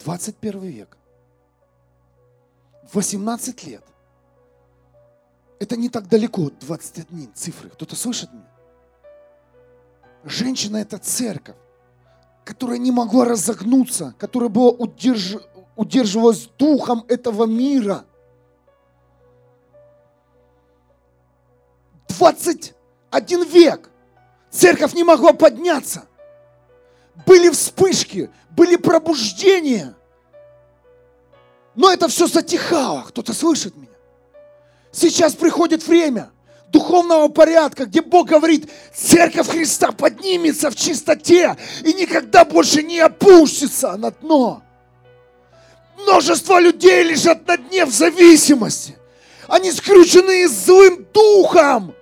21 век. 18 лет. Это не так далеко, 21 цифры. Кто-то слышит меня? Женщина – это церковь, которая не могла разогнуться, которая была удерж... удерживалась духом этого мира – 21 век церковь не могла подняться. Были вспышки, были пробуждения. Но это все затихало. Кто-то слышит меня? Сейчас приходит время духовного порядка, где Бог говорит, церковь Христа поднимется в чистоте и никогда больше не опустится на дно. Множество людей лежат на дне в зависимости. Они скручены злым духом.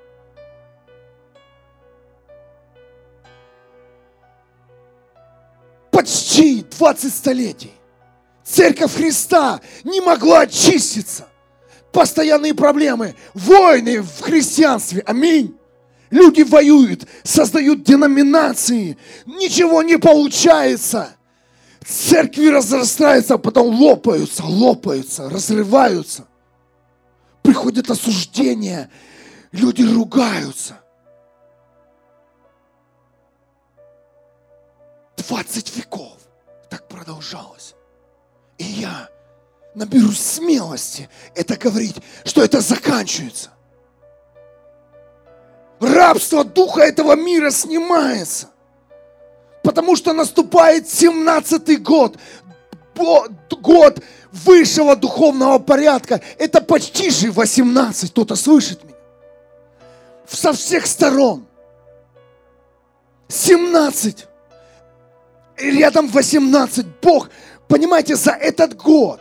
почти 20 столетий Церковь Христа не могла очиститься. Постоянные проблемы, войны в христианстве. Аминь. Люди воюют, создают деноминации. Ничего не получается. Церкви разрастаются, а потом лопаются, лопаются, разрываются. Приходит осуждение, люди ругаются. 20 веков так продолжалось. И я наберусь смелости это говорить, что это заканчивается. Рабство духа этого мира снимается. Потому что наступает 17-й год, год высшего духовного порядка. Это почти же 18, кто-то слышит меня. Со всех сторон. 17 рядом 18. Бог Понимаете, за этот год,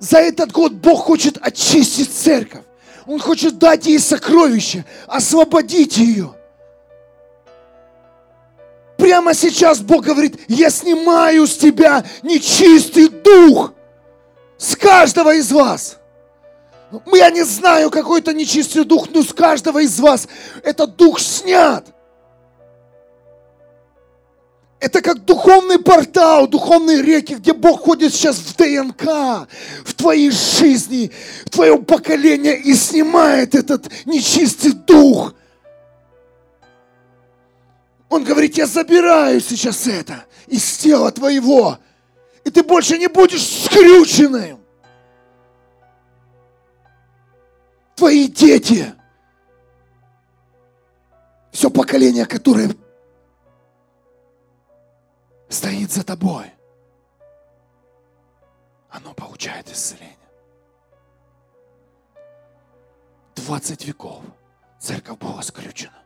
за этот год Бог хочет очистить церковь. Он хочет дать ей сокровище, освободить ее. Прямо сейчас Бог говорит, я снимаю с тебя нечистый дух с каждого из вас. Я не знаю, какой то нечистый дух, но с каждого из вас этот дух снят. Это как духовный портал, духовные реки, где Бог ходит сейчас в ДНК, в твоей жизни, в твоем поколении и снимает этот нечистый дух. Он говорит, я забираю сейчас это из тела твоего, и ты больше не будешь скрюченным. Твои дети, все поколение, которое стоит за тобой, оно получает исцеление. 20 веков церковь была скрючена.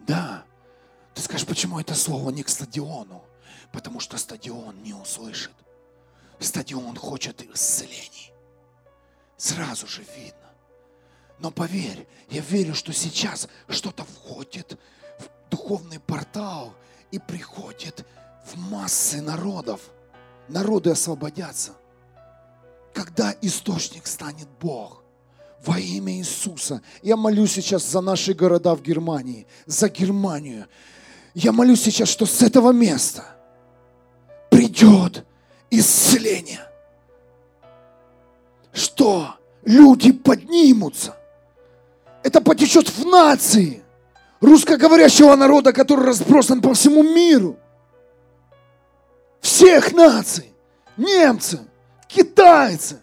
Да. Ты скажешь, почему это слово не к стадиону? Потому что стадион не услышит. Стадион хочет исцелений. Сразу же видно. Но поверь, я верю, что сейчас что-то входит в духовный портал и приходит в массы народов. Народы освободятся. Когда источник станет Бог во имя Иисуса. Я молюсь сейчас за наши города в Германии, за Германию. Я молюсь сейчас, что с этого места придет исцеление. Что люди поднимутся. Это потечет в нации русскоговорящего народа, который разбросан по всему миру – всех наций. Немцы, китайцы,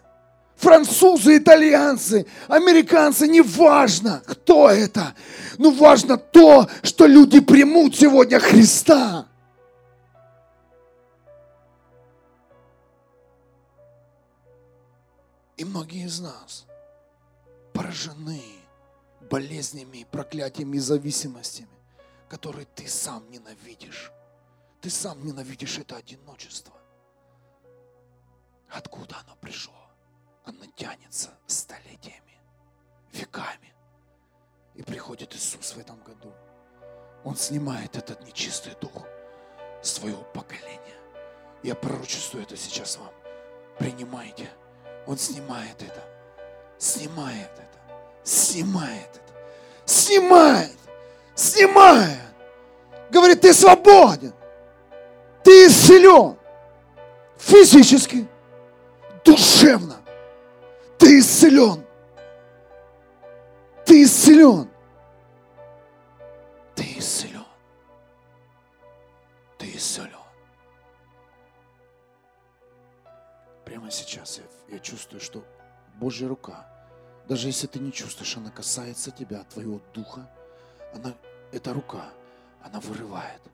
французы, итальянцы, американцы, неважно, кто это. Но важно то, что люди примут сегодня Христа. И многие из нас поражены болезнями, проклятиями и зависимостями, которые ты сам ненавидишь. Ты сам ненавидишь это одиночество. Откуда оно пришло? Оно тянется столетиями, веками. И приходит Иисус в этом году. Он снимает этот нечистый дух своего поколения. Я пророчествую это сейчас вам. Принимайте. Он снимает это. Снимает это. Снимает это. Снимает. Снимает. Говорит, ты свободен. Ты исцелен физически, душевно. Ты исцелен. Ты исцелен. Ты исцелен. Ты исцелен. Прямо сейчас я, я чувствую, что Божья рука, даже если ты не чувствуешь, она касается тебя, твоего духа, она, эта рука, она вырывает –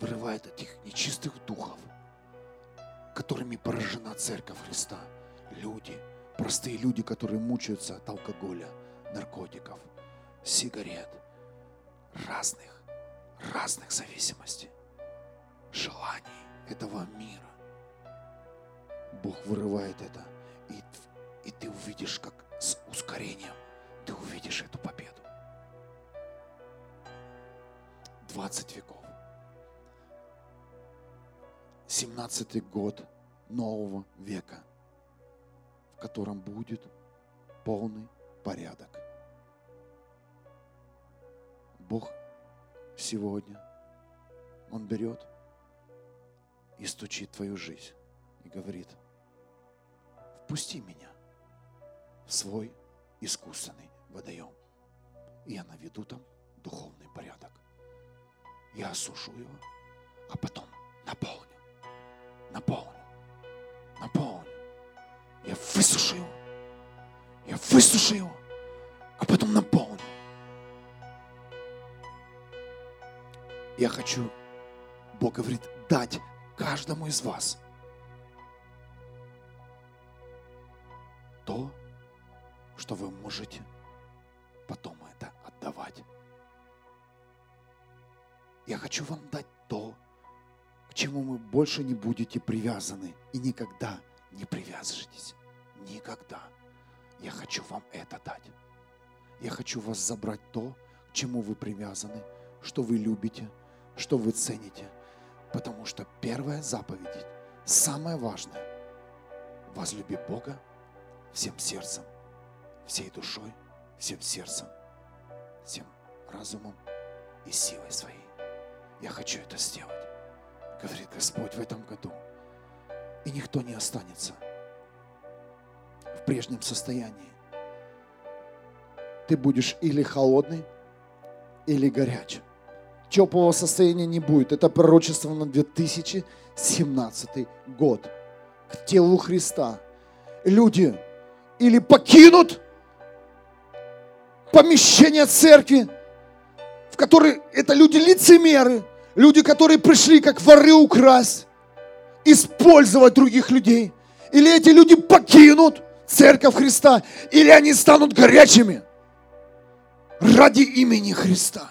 вырывает этих нечистых духов, которыми поражена церковь Христа. Люди, простые люди, которые мучаются от алкоголя, наркотиков, сигарет, разных, разных зависимостей, желаний этого мира. Бог вырывает это, и, и ты увидишь, как с ускорением ты увидишь эту победу. 20 веков. 17 год нового века, в котором будет полный порядок. Бог сегодня, Он берет и стучит твою жизнь и говорит, впусти меня в свой искусственный водоем. И я наведу там духовный порядок. Я осушу его, а потом наполню наполню, наполню. Я высушу его. Я высушу его, а потом наполню. Я хочу, Бог говорит, дать каждому из вас то, что вы можете потом это отдавать. Я хочу вам дать то, чему вы больше не будете привязаны и никогда не привязывайтесь. Никогда. Я хочу вам это дать. Я хочу вас забрать то, к чему вы привязаны, что вы любите, что вы цените. Потому что первая заповедь, самое важное, возлюби Бога всем сердцем, всей душой, всем сердцем, всем разумом и силой своей. Я хочу это сделать, говорит Господь в этом году. И никто не останется в прежнем состоянии. Ты будешь или холодный, или горяч. Теплого состояния не будет. Это пророчество на 2017 год. К телу Христа. Люди или покинут помещение церкви, в которой это люди лицемеры, люди, которые пришли как воры украсть, использовать других людей. Или эти люди покинут церковь Христа, или они станут горячими ради имени Христа,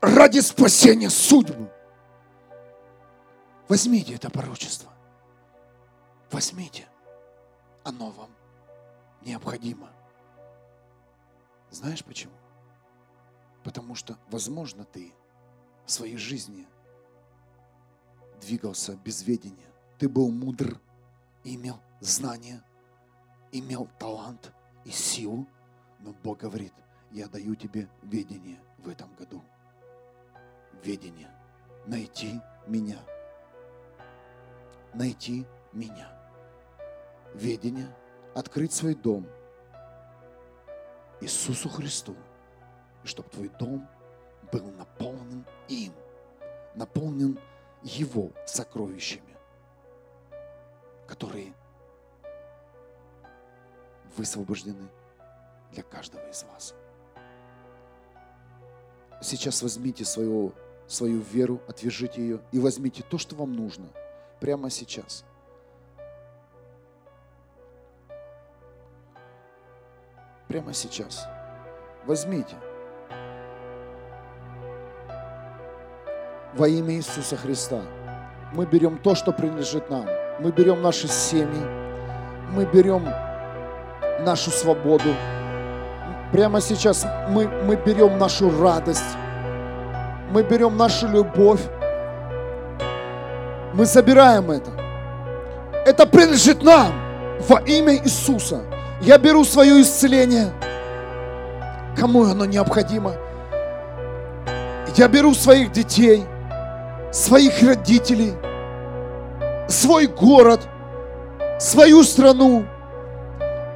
ради спасения судьбы. Возьмите это пророчество. Возьмите. Оно вам необходимо. Знаешь почему? Потому что, возможно, ты своей жизни двигался без ведения. Ты был мудр, имел знания, имел талант и силу, но Бог говорит, я даю тебе ведение в этом году. Ведение. Найти меня. Найти меня. Ведение. Открыть свой дом Иисусу Христу – чтобы твой дом был наполнен им, наполнен Его сокровищами, которые высвобождены для каждого из вас. Сейчас возьмите свою, свою веру, отвяжите ее и возьмите то, что вам нужно прямо сейчас. Прямо сейчас. Возьмите. Во имя Иисуса Христа. Мы берем то, что принадлежит нам. Мы берем наши семьи. Мы берем нашу свободу. Прямо сейчас мы, мы берем нашу радость. Мы берем нашу любовь. Мы забираем это. Это принадлежит нам во имя Иисуса. Я беру свое исцеление. Кому оно необходимо? Я беру своих детей своих родителей, свой город, свою страну.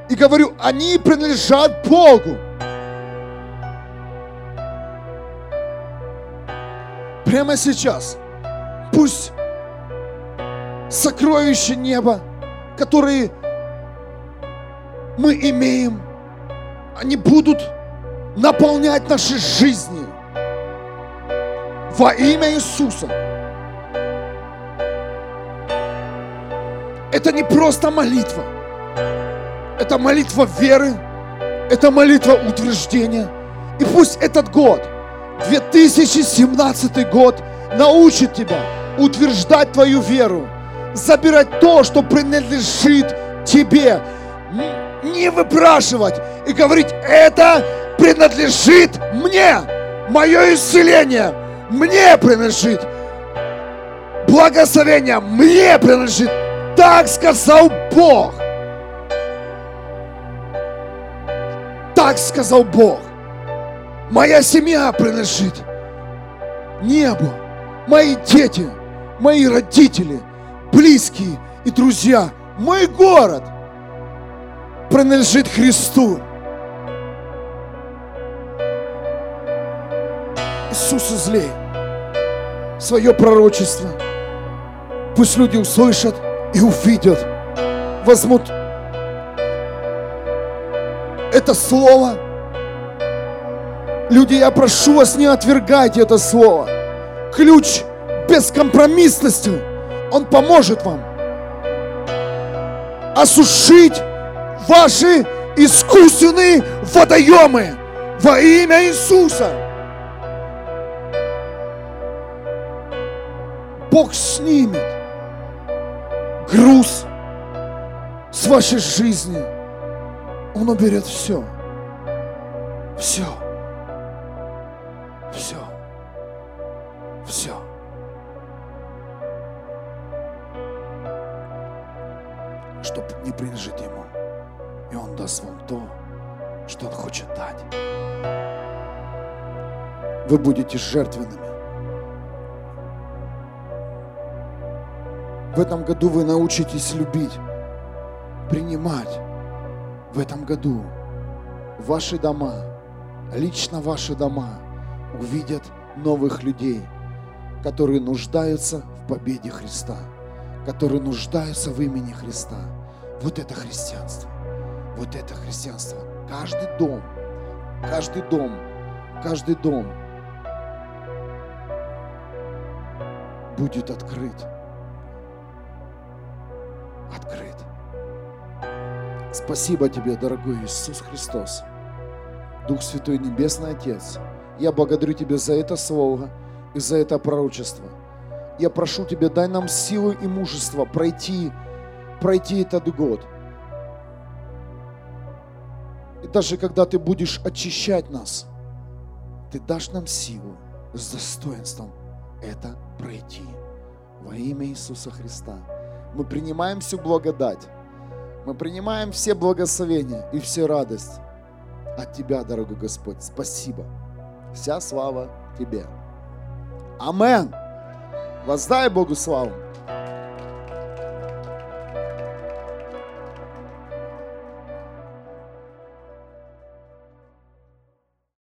И говорю, они принадлежат Богу. Прямо сейчас пусть сокровища неба, которые мы имеем, они будут наполнять наши жизни во имя Иисуса. Это не просто молитва. Это молитва веры. Это молитва утверждения. И пусть этот год, 2017 год, научит тебя утверждать твою веру, забирать то, что принадлежит тебе, не выпрашивать и говорить, это принадлежит мне, мое исцеление мне принадлежит, благословение мне принадлежит, так сказал Бог. Так сказал Бог. Моя семья принадлежит небу. Мои дети, мои родители, близкие и друзья, мой город принадлежит Христу. Иисус излей свое пророчество. Пусть люди услышат, и увидят, возьмут это слово. Люди, я прошу вас, не отвергайте это слово. Ключ бескомпромиссностью, он поможет вам осушить ваши искусственные водоемы во имя Иисуса. Бог снимет груз с вашей жизни. Он уберет все. Все. Все. Все. Чтобы не принадлежить Ему. И Он даст вам то, что Он хочет дать. Вы будете жертвенными. В этом году вы научитесь любить, принимать. В этом году ваши дома, лично ваши дома увидят новых людей, которые нуждаются в победе Христа, которые нуждаются в имени Христа. Вот это христианство. Вот это христианство. Каждый дом, каждый дом, каждый дом будет открыт открыт. Спасибо тебе, дорогой Иисус Христос, Дух Святой Небесный Отец. Я благодарю Тебя за это слово и за это пророчество. Я прошу Тебя, дай нам силу и мужество пройти, пройти этот год. И даже когда Ты будешь очищать нас, Ты дашь нам силу с достоинством это пройти. Во имя Иисуса Христа. Мы принимаем всю благодать. Мы принимаем все благословения и всю радость от Тебя, дорогой Господь. Спасибо. Вся слава Тебе. Амен. Воздай Богу славу.